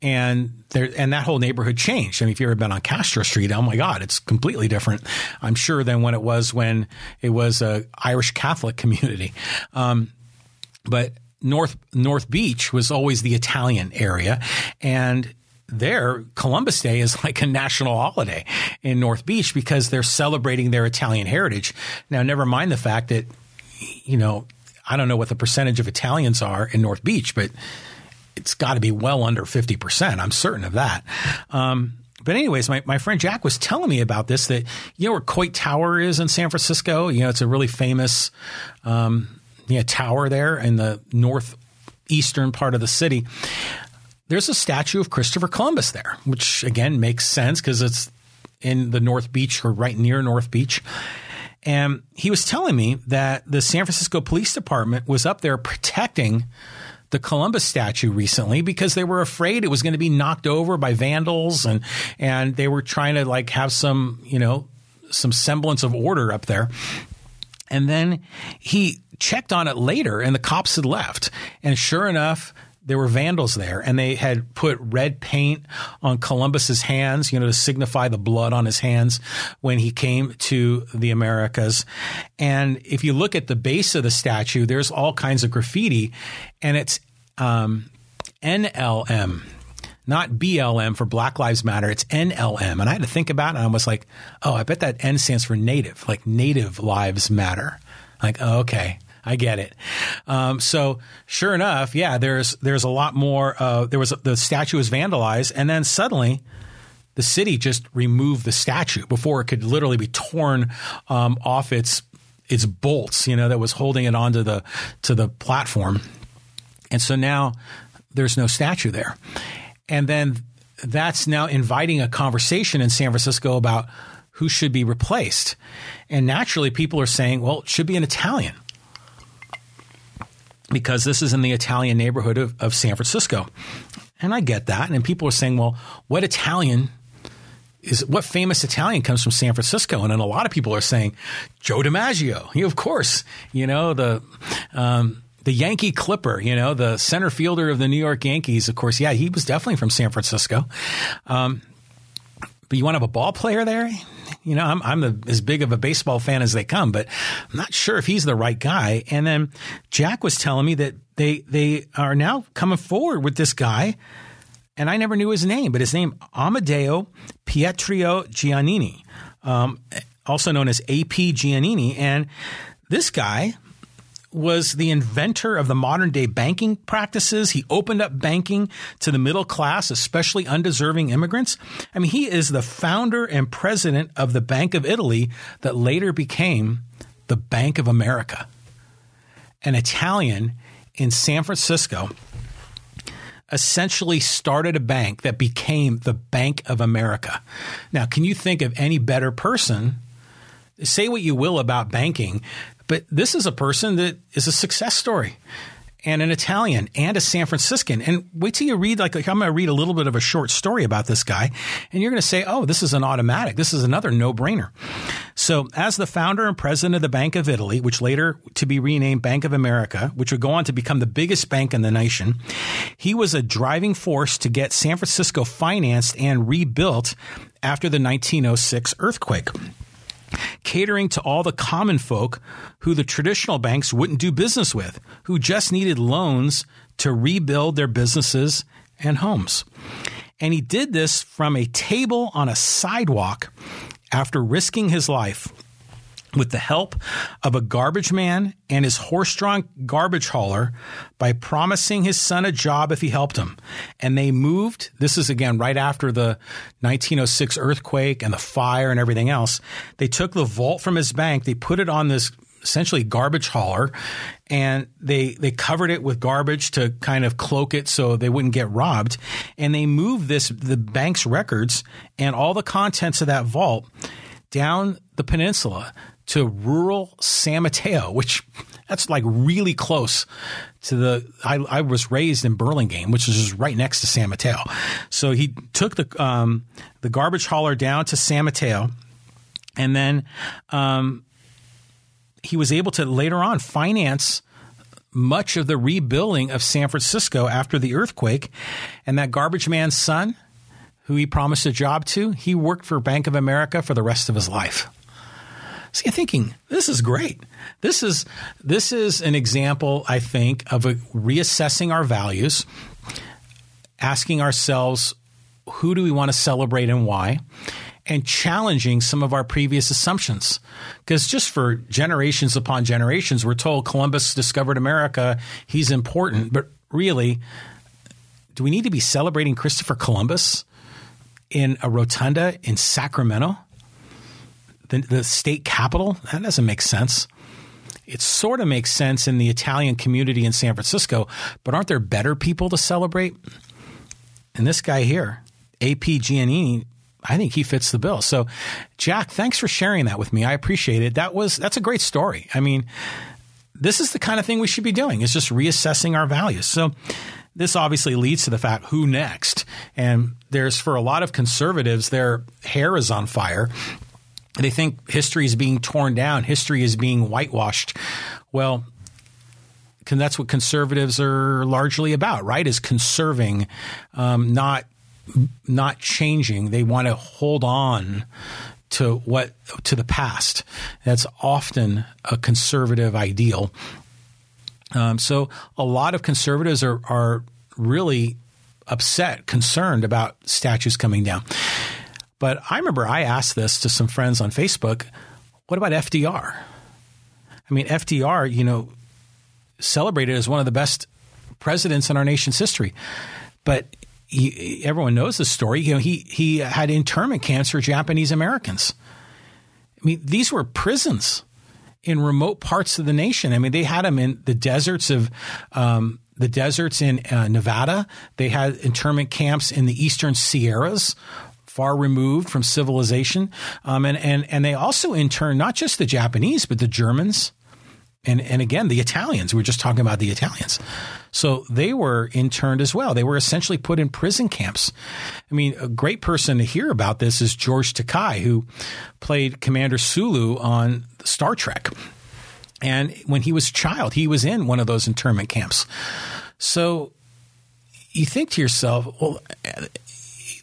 and there and that whole neighborhood changed. I mean, if you've ever been on Castro Street, oh my God, it's completely different. I'm sure than when it was when it was a Irish Catholic community. Um, but North North Beach was always the Italian area, and there, Columbus Day is [LAUGHS] like a national holiday in North Beach because they're celebrating their Italian heritage. Now, never mind the fact that, you know, I don't know what the percentage of Italians are in North Beach, but it's got to be well under 50%. I'm certain of that. Um, but anyways, my, my friend Jack was telling me about this that, you know, where Coit Tower is in San Francisco, you know, it's a really famous, um, yeah, tower there in the northeastern part of the city. There's a statue of Christopher Columbus there, which again makes sense because it's in the North Beach or right near North Beach. And he was telling me that the San Francisco Police Department was up there protecting the Columbus statue recently because they were afraid it was going to be knocked over by vandals and and they were trying to like have some, you know, some semblance of order up there. And then he checked on it later and the cops had left. And sure enough, there were vandals there and they had put red paint on Columbus's hands, you know, to signify the blood on his hands when he came to the Americas. And if you look at the base of the statue, there's all kinds of graffiti and it's um, NLM not BLM for Black Lives Matter. It's NLM. And I had to think about it and I was like, oh, I bet that N stands for native, like native lives matter. Like, oh, okay. I get it. Um, so sure enough, yeah, there's there's a lot more. Uh, there was the statue was vandalized, and then suddenly the city just removed the statue before it could literally be torn um, off its its bolts. You know that was holding it onto the to the platform, and so now there's no statue there, and then that's now inviting a conversation in San Francisco about who should be replaced. And naturally, people are saying, well, it should be an Italian because this is in the Italian neighborhood of, of San Francisco. And I get that. And people are saying, well, what Italian is what famous Italian comes from San Francisco? And then a lot of people are saying Joe DiMaggio. He, of course, you know, the, um, the Yankee Clipper, you know, the center fielder of the New York Yankees. Of course, yeah, he was definitely from San Francisco. Um, but you want to have a ball player there? You know, I'm, I'm as big of a baseball fan as they come, but I'm not sure if he's the right guy. And then Jack was telling me that they they are now coming forward with this guy, and I never knew his name, but his name Amadeo Pietro Giannini, um, also known as AP Giannini, and this guy was the inventor of the modern day banking practices. He opened up banking to the middle class, especially undeserving immigrants. I mean, he is the founder and president of the Bank of Italy that later became the Bank of America. An Italian in San Francisco essentially started a bank that became the Bank of America. Now, can you think of any better person? Say what you will about banking, but this is a person that is a success story and an Italian and a San Franciscan. And wait till you read, like, like I'm going to read a little bit of a short story about this guy, and you're going to say, oh, this is an automatic. This is another no brainer. So, as the founder and president of the Bank of Italy, which later to be renamed Bank of America, which would go on to become the biggest bank in the nation, he was a driving force to get San Francisco financed and rebuilt after the 1906 earthquake catering to all the common folk who the traditional banks wouldn't do business with, who just needed loans to rebuild their businesses and homes. And he did this from a table on a sidewalk after risking his life with the help of a garbage man and his horse drawn garbage hauler by promising his son a job if he helped him. And they moved. This is again right after the 1906 earthquake and the fire and everything else. They took the vault from his bank, they put it on this essentially garbage hauler and they they covered it with garbage to kind of cloak it so they wouldn't get robbed and they moved this the bank's records and all the contents of that vault down the peninsula to rural San Mateo, which that's like really close to the. I, I was raised in Burlingame, which is just right next to San Mateo. So he took the um, the garbage hauler down to San Mateo, and then um, he was able to later on finance much of the rebuilding of San Francisco after the earthquake. And that garbage man's son, who he promised a job to, he worked for Bank of America for the rest of his life. So you're thinking, this is great. This is this is an example, I think, of a, reassessing our values, asking ourselves, who do we want to celebrate and why? and challenging some of our previous assumptions. Because just for generations upon generations, we're told Columbus discovered America, he's important. But really, do we need to be celebrating Christopher Columbus in a rotunda in Sacramento? The, the state capital. That doesn't make sense. It sort of makes sense in the Italian community in San Francisco, but aren't there better people to celebrate? And this guy here, AP Giannini, I think he fits the bill. So, Jack, thanks for sharing that with me. I appreciate it. That was that's a great story. I mean, this is the kind of thing we should be doing. Is just reassessing our values. So, this obviously leads to the fact who next? And there's for a lot of conservatives, their hair is on fire they think history is being torn down, history is being whitewashed. Well, that's what conservatives are largely about, right? Is conserving, um, not not changing. They want to hold on to what to the past. That's often a conservative ideal. Um, so a lot of conservatives are are really upset, concerned about statues coming down. But I remember I asked this to some friends on Facebook. What about FDR? I mean, FDR, you know, celebrated as one of the best presidents in our nation's history. But he, everyone knows the story. You know, he he had internment camps for Japanese Americans. I mean, these were prisons in remote parts of the nation. I mean, they had them in the deserts of um, the deserts in uh, Nevada. They had internment camps in the eastern Sierras far removed from civilization. Um, and, and, and they also intern not just the Japanese, but the Germans. And, and again, the Italians. We are just talking about the Italians. So they were interned as well. They were essentially put in prison camps. I mean, a great person to hear about this is George Takei, who played Commander Sulu on Star Trek. And when he was a child, he was in one of those internment camps. So you think to yourself, well,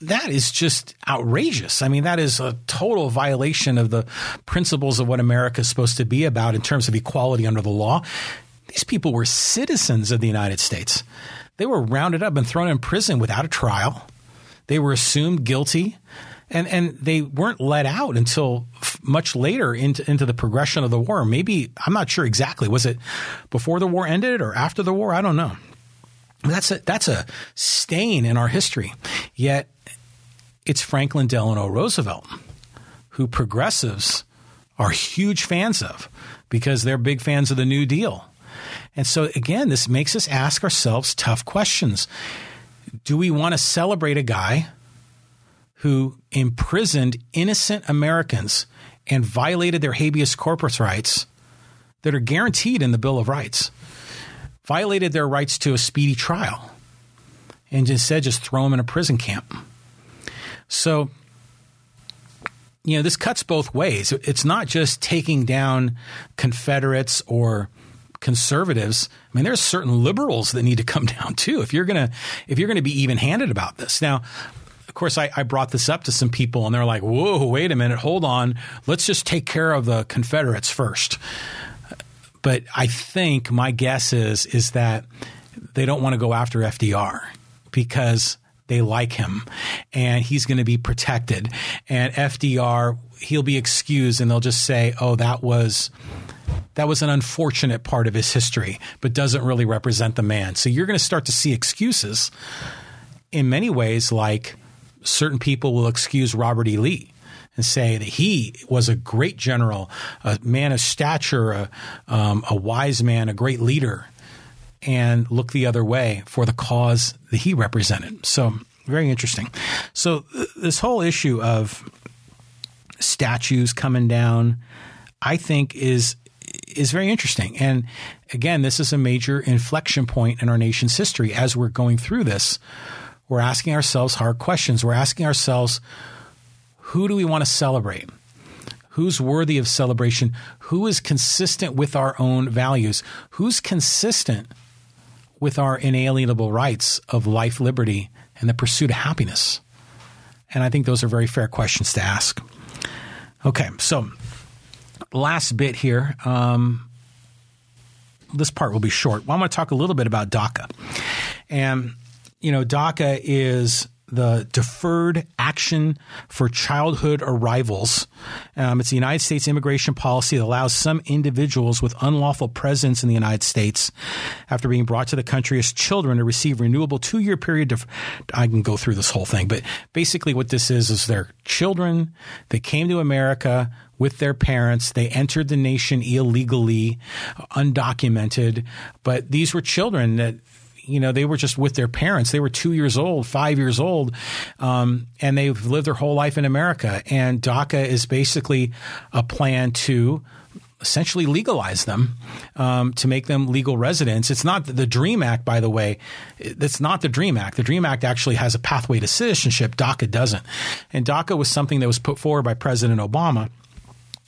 that is just outrageous. I mean, that is a total violation of the principles of what America is supposed to be about in terms of equality under the law. These people were citizens of the United States. They were rounded up and thrown in prison without a trial. They were assumed guilty. And, and they weren't let out until much later into, into the progression of the war. Maybe, I'm not sure exactly. Was it before the war ended or after the war? I don't know. That's a, that's a stain in our history. Yet it's Franklin Delano Roosevelt, who progressives are huge fans of because they're big fans of the New Deal. And so, again, this makes us ask ourselves tough questions. do we want to celebrate a guy who imprisoned innocent Americans and violated their habeas corpus rights that are guaranteed in the Bill of Rights, violated their rights to a speedy trial, and instead just throw them in a prison camp? So, you know, this cuts both ways. It's not just taking down Confederates or conservatives. I mean, there's certain liberals that need to come [LAUGHS] down too. If you're gonna if you're gonna be even handed about this now. Of course, I, I brought this up to some people, and they're like, "Whoa, wait a minute, hold on. Let's just take care of the Confederates first. But I think my guess is is that they don't want to go after FDR because they like him and he's going to be protected. And FDR, he'll be excused and they'll just say, oh, that was. That was an unfortunate part of his history, but doesn't really represent the man. So you're going to start to see excuses in many ways, like certain people will excuse Robert E. Lee and say that he was a great general, a man of stature, a, um, a wise man, a great leader and look the other way for the cause that he represented. So, very interesting. So, th- this whole issue of statues coming down, I think is is very interesting. And again, this is a major inflection point in our nation's history as we're going through this. We're asking ourselves hard questions. We're asking ourselves, who do we want to celebrate? Who's worthy of celebration? Who is consistent with our own values? Who's consistent with our inalienable rights of life, liberty, and the pursuit of happiness? And I think those are very fair questions to ask. Okay, so last bit here. Um, this part will be short. Well, I'm going to talk a little bit about DACA. And, you know, DACA is the Deferred Action for Childhood Arrivals. Um, it's the United States immigration policy that allows some individuals with unlawful presence in the United States after being brought to the country as children to receive renewable two year period. Def- I can go through this whole thing, but basically what this is is they're children. They came to America with their parents. They entered the nation illegally, undocumented, but these were children that you know, they were just with their parents. They were two years old, five years old, um, and they've lived their whole life in America. And DACA is basically a plan to essentially legalize them um, to make them legal residents. It's not the Dream Act, by the way. That's not the Dream Act. The Dream Act actually has a pathway to citizenship. DACA doesn't. And DACA was something that was put forward by President Obama.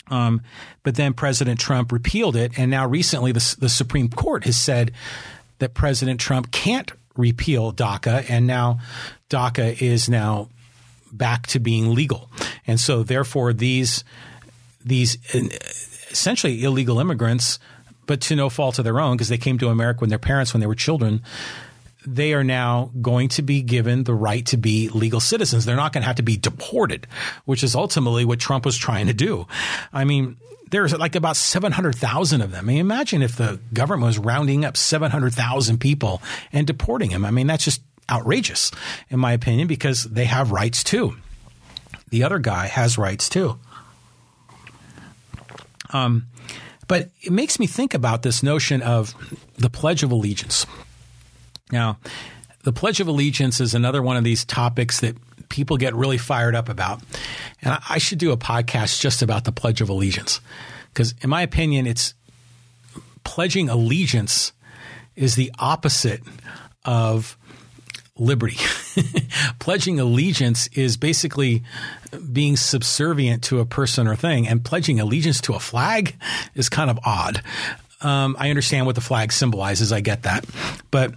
Um, but then President Trump repealed it, and now recently the, the Supreme Court has said that President Trump can't repeal DACA, and now DACA is now back to being legal, and so therefore these these essentially illegal immigrants, but to no fault of their own because they came to America when their parents when they were children. They are now going to be given the right to be legal citizens. They're not going to have to be deported, which is ultimately what Trump was trying to do. I mean, there's like about 700,000 of them. I mean, imagine if the government was rounding up 700,000 people and deporting them. I mean, that's just outrageous, in my opinion, because they have rights too. The other guy has rights too. Um, but it makes me think about this notion of the Pledge of Allegiance. Now, the Pledge of Allegiance is another one of these topics that people get really fired up about. And I should do a podcast just about the Pledge of Allegiance. Because, in my opinion, it's pledging allegiance is the opposite of liberty. [LAUGHS] pledging allegiance is basically being subservient to a person or thing, and pledging allegiance to a flag is kind of odd. Um, I understand what the flag symbolizes. I get that. But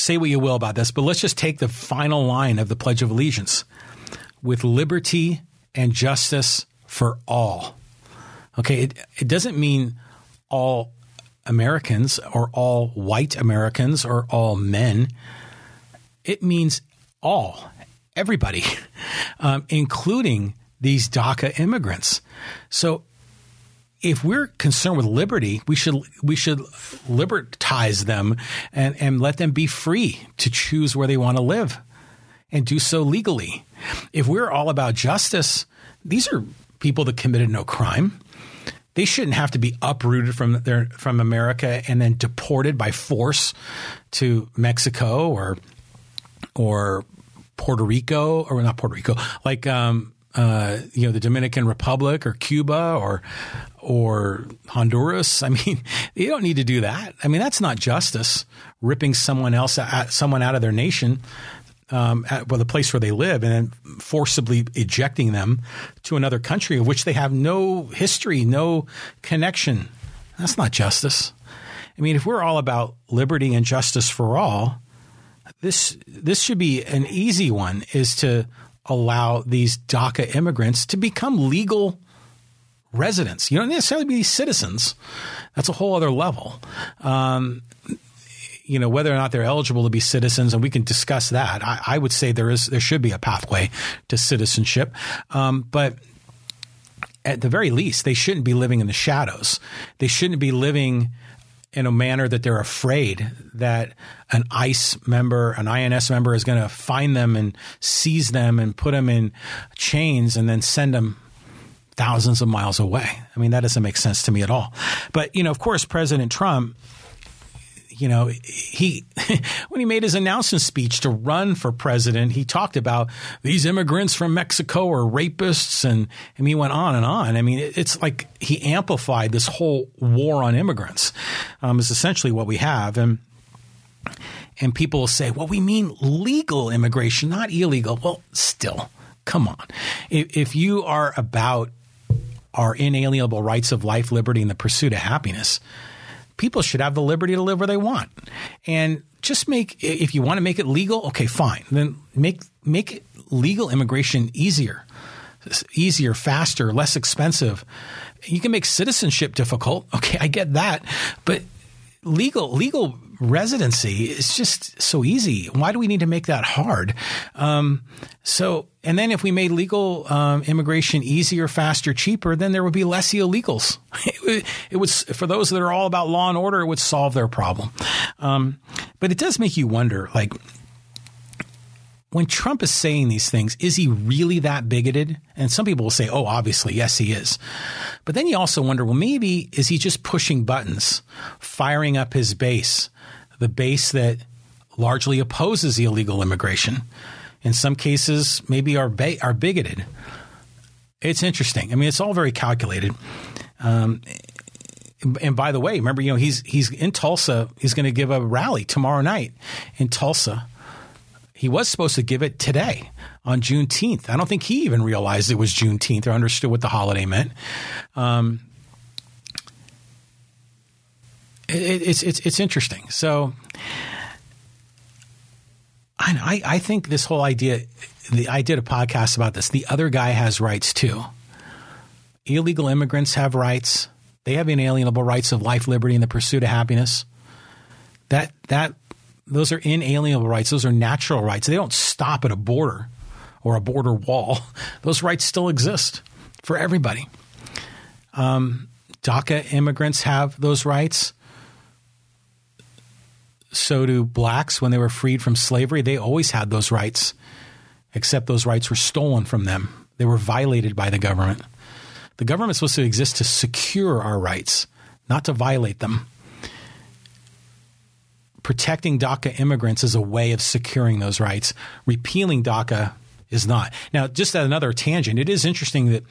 say what you will about this, but let's just take the final line of the Pledge of Allegiance with liberty and justice for all. Okay, it, it doesn't mean all Americans or all white Americans or all men. It means all, everybody, [LAUGHS] um, including these DACA immigrants. So if we're concerned with liberty, we should we should libertize them and, and let them be free to choose where they want to live and do so legally. If we're all about justice, these are people that committed no crime. They shouldn't have to be uprooted from their from America and then deported by force to Mexico or or Puerto Rico, or not Puerto Rico, like um, uh, you know the Dominican Republic or Cuba or or Honduras. I mean, [LAUGHS] you don't need to do that. I mean, that's not justice. Ripping someone else, someone out of their nation, um, at well, the place where they live, and then forcibly ejecting them to another country of which they have no history, no connection. That's not justice. I mean, if we're all about liberty and justice for all, this this should be an easy one. Is to allow these DACA immigrants to become legal residents. You don't necessarily be citizens. That's a whole other level. Um, you know whether or not they're eligible to be citizens, and we can discuss that. I, I would say there is there should be a pathway to citizenship, um, but at the very least, they shouldn't be living in the shadows. They shouldn't be living in a manner that they're afraid that an ICE member, an INS member is going to find them and seize them and put them in chains and then send them thousands of miles away. I mean, that doesn't make sense to me at all. But, you know, of course, President Trump you know, he [LAUGHS] when he made his announcement speech to run for president, he talked about these immigrants from Mexico are rapists, and and he went on and on. I mean, it's like he amplified this whole war on immigrants. Um, is essentially what we have, and and people will say, well, we mean legal immigration, not illegal. Well, still, come on. If, if you are about our inalienable rights of life, liberty, and the pursuit of happiness, people should have the liberty to live where they want. And just make if you want to make it legal, okay, fine. Then make make legal immigration easier. Easier, faster, less expensive. You can make citizenship difficult. [LAUGHS] Okay, I get that. But legal legal residency is just so easy. Why do we need to make that hard? Um, so, and then if we made legal um, immigration easier, faster, cheaper, then there would be less illegals. [LAUGHS] It, it for those that are all about law and order, it would solve their problem. Um, but it does make you wonder, like, when Trump is saying these things, is he really that bigoted? And some people will say, oh, obviously, yes, he is. But then you also wonder, well, maybe is he just pushing buttons, firing up his base, the base that largely opposes illegal immigration? In some cases, maybe are, ba- are bigoted. It's interesting. I mean, it's all very calculated. Um, and by the way, remember, you know, he's he's in Tulsa. He's going to give a rally tomorrow night in Tulsa he was supposed to give it today on Juneteenth. I don't think he even realized it was Juneteenth or understood what the holiday meant. Um, it, it's it's it's interesting. So I, I think this whole idea. The, I did a podcast about this. The other guy has rights too. Illegal immigrants have rights. They have inalienable rights of life, liberty, and the pursuit of happiness. That that those are inalienable rights. Those are natural rights. They don't stop at a border or a border wall. [LAUGHS] Those rights still exist for everybody. Um, DACA immigrants have those rights. So do blacks when they were freed from slavery. They always had those rights, except those rights were stolen from them. They were violated by the government. The government is supposed to exist to secure our rights, not to violate them protecting DACA immigrants is a way of securing those rights. Repealing DACA is not. Now, just at another tangent, it is interesting that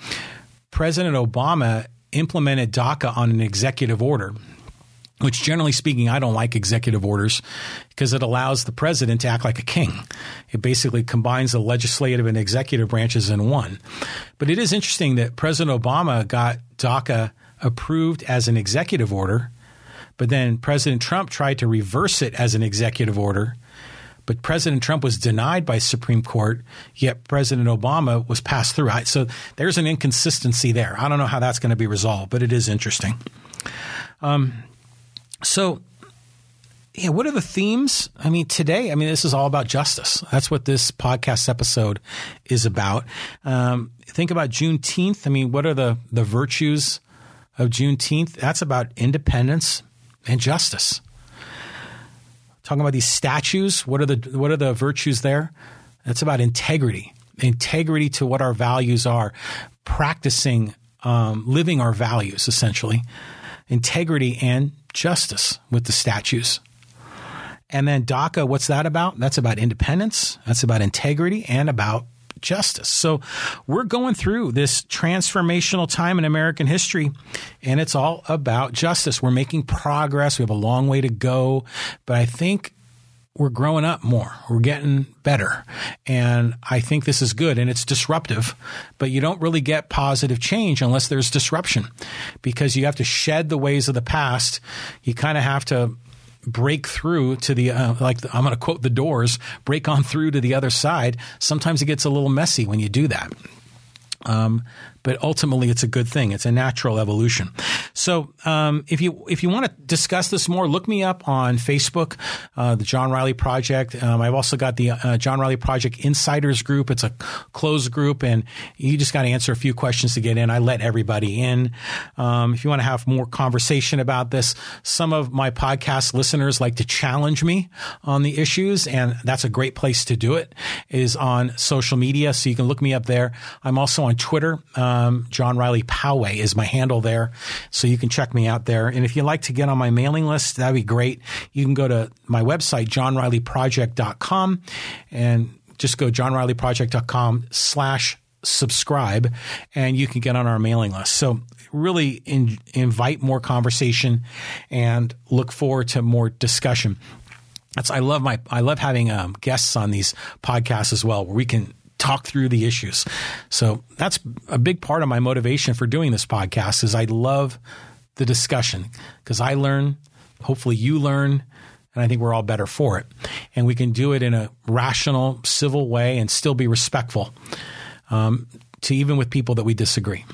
President Obama implemented DACA on an executive order. Which, generally speaking, I don't like executive orders because it allows the president to act like a king. It basically combines the legislative and executive branches in one. But it is interesting that President Obama got DACA approved as an executive order but then President Trump tried to reverse it as an executive order. But President Trump was denied by Supreme Court, yet President Obama was passed through. So there's an inconsistency there. I don't know how that's going to be resolved, but it is interesting. Um, so yeah, what are the themes? I mean, today, I mean, this is all about justice. That's what this podcast episode is about. Um, think about Juneteenth. I mean, what are the the virtues of Juneteenth? That's about independence, and justice. Talking about these statues, what are the what are the virtues there? That's about integrity, integrity to what our values are, practicing, um, living our values essentially, integrity and justice with the statues. And then DACA, what's that about? That's about independence, that's about integrity, and about justice. So we're going through this transformational time in American history, and it's all about justice. We're making progress. We have a long way to go, but I think we're growing up more. We're getting better. And I think this is good and it's disruptive, but you don't really get positive change unless there's disruption because you have to shed the ways of the past. You kind of have to break through to the uh, like the, I'm going to quote the doors break on through to the other side sometimes it gets a little messy when you do that um, but ultimately it's a good thing. It's a natural evolution. So um, if you if you want to discuss this more, look me up on Facebook, uh, the John Riley Project. Um, I've also got the uh, John Riley Project Insiders Group. It's a closed group, and you just got to answer a few questions to get in. I let everybody in. Um, if you want to have more conversation about this, some of my podcast listeners like to challenge me on the issues, and that's a great place to do it. Is on social media, so you can look me up there. I'm also on Twitter. Um, John Riley Poway is my handle there. So you can check me out there. And if you'd like to get on my mailing list, that'd be great. You can go to my website, johnrileyproject.com and just go johnrileyproject.com slash subscribe and you can get on our mailing list. So really in, invite more conversation and look forward to more discussion. That's I love my I love having um, guests on these podcasts as well, where we can talk through the issues. So that's a big part of my motivation for doing this podcast is I love the discussion because I learn, hopefully you learn, and I think we're all better for it. And we can do it in a rational, civil way and still be respectful um, to even with people that we disagree.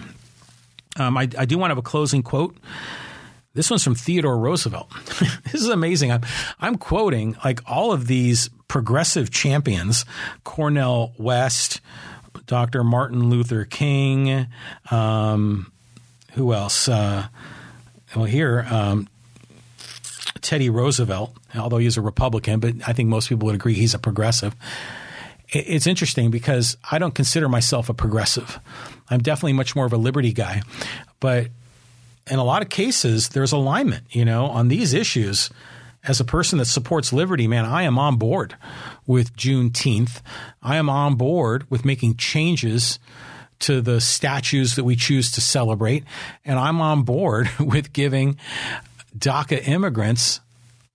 Um, I, I do want to have a closing quote. This one's from Theodore Roosevelt. [LAUGHS] this is amazing. I'm, I'm quoting like all of these progressive champions Cornel West, Dr. Martin Luther King, um, who else? Uh, well, here, um, Teddy Roosevelt, although he's a Republican, but I think most people would agree he's a progressive. It's interesting because I don't consider myself a progressive. I'm definitely much more of a liberty guy. But in a lot of cases, there's alignment, you know, on these issues. As a person that supports liberty, man, I am on board with Juneteenth. I am on board with making changes to the statues that we choose to celebrate. And I'm on board [LAUGHS] with giving DACA immigrants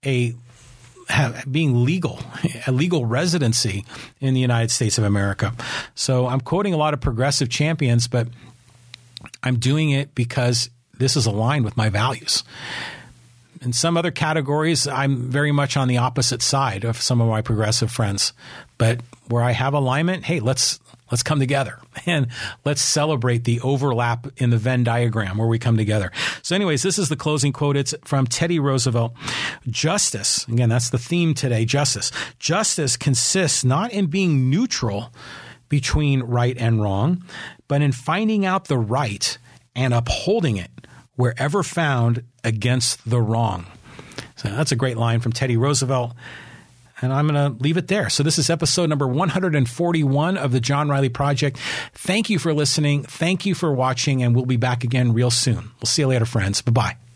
a being legal, a legal residency in the United States of America. So I'm quoting a lot of progressive champions, but I'm doing it because this is aligned with my values. In some other categories, I'm very much on the opposite side of some of my progressive friends. But where I have alignment, hey, let's let's come together [LAUGHS] and let's celebrate the overlap in the Venn diagram where we come together. So, anyways, this is the closing quote. It's from Teddy Roosevelt. Justice, again, that's the theme today. Justice. Justice consists not in being neutral between right and wrong, but in finding out the right and upholding it wherever found against the wrong. So that's a great line from Teddy Roosevelt. And I'm going to leave it there. So this is episode number 141 of the John Riley Project. Thank you for listening. Thank you for watching, and we'll be back again real soon. We'll see you later, friends. Bye bye.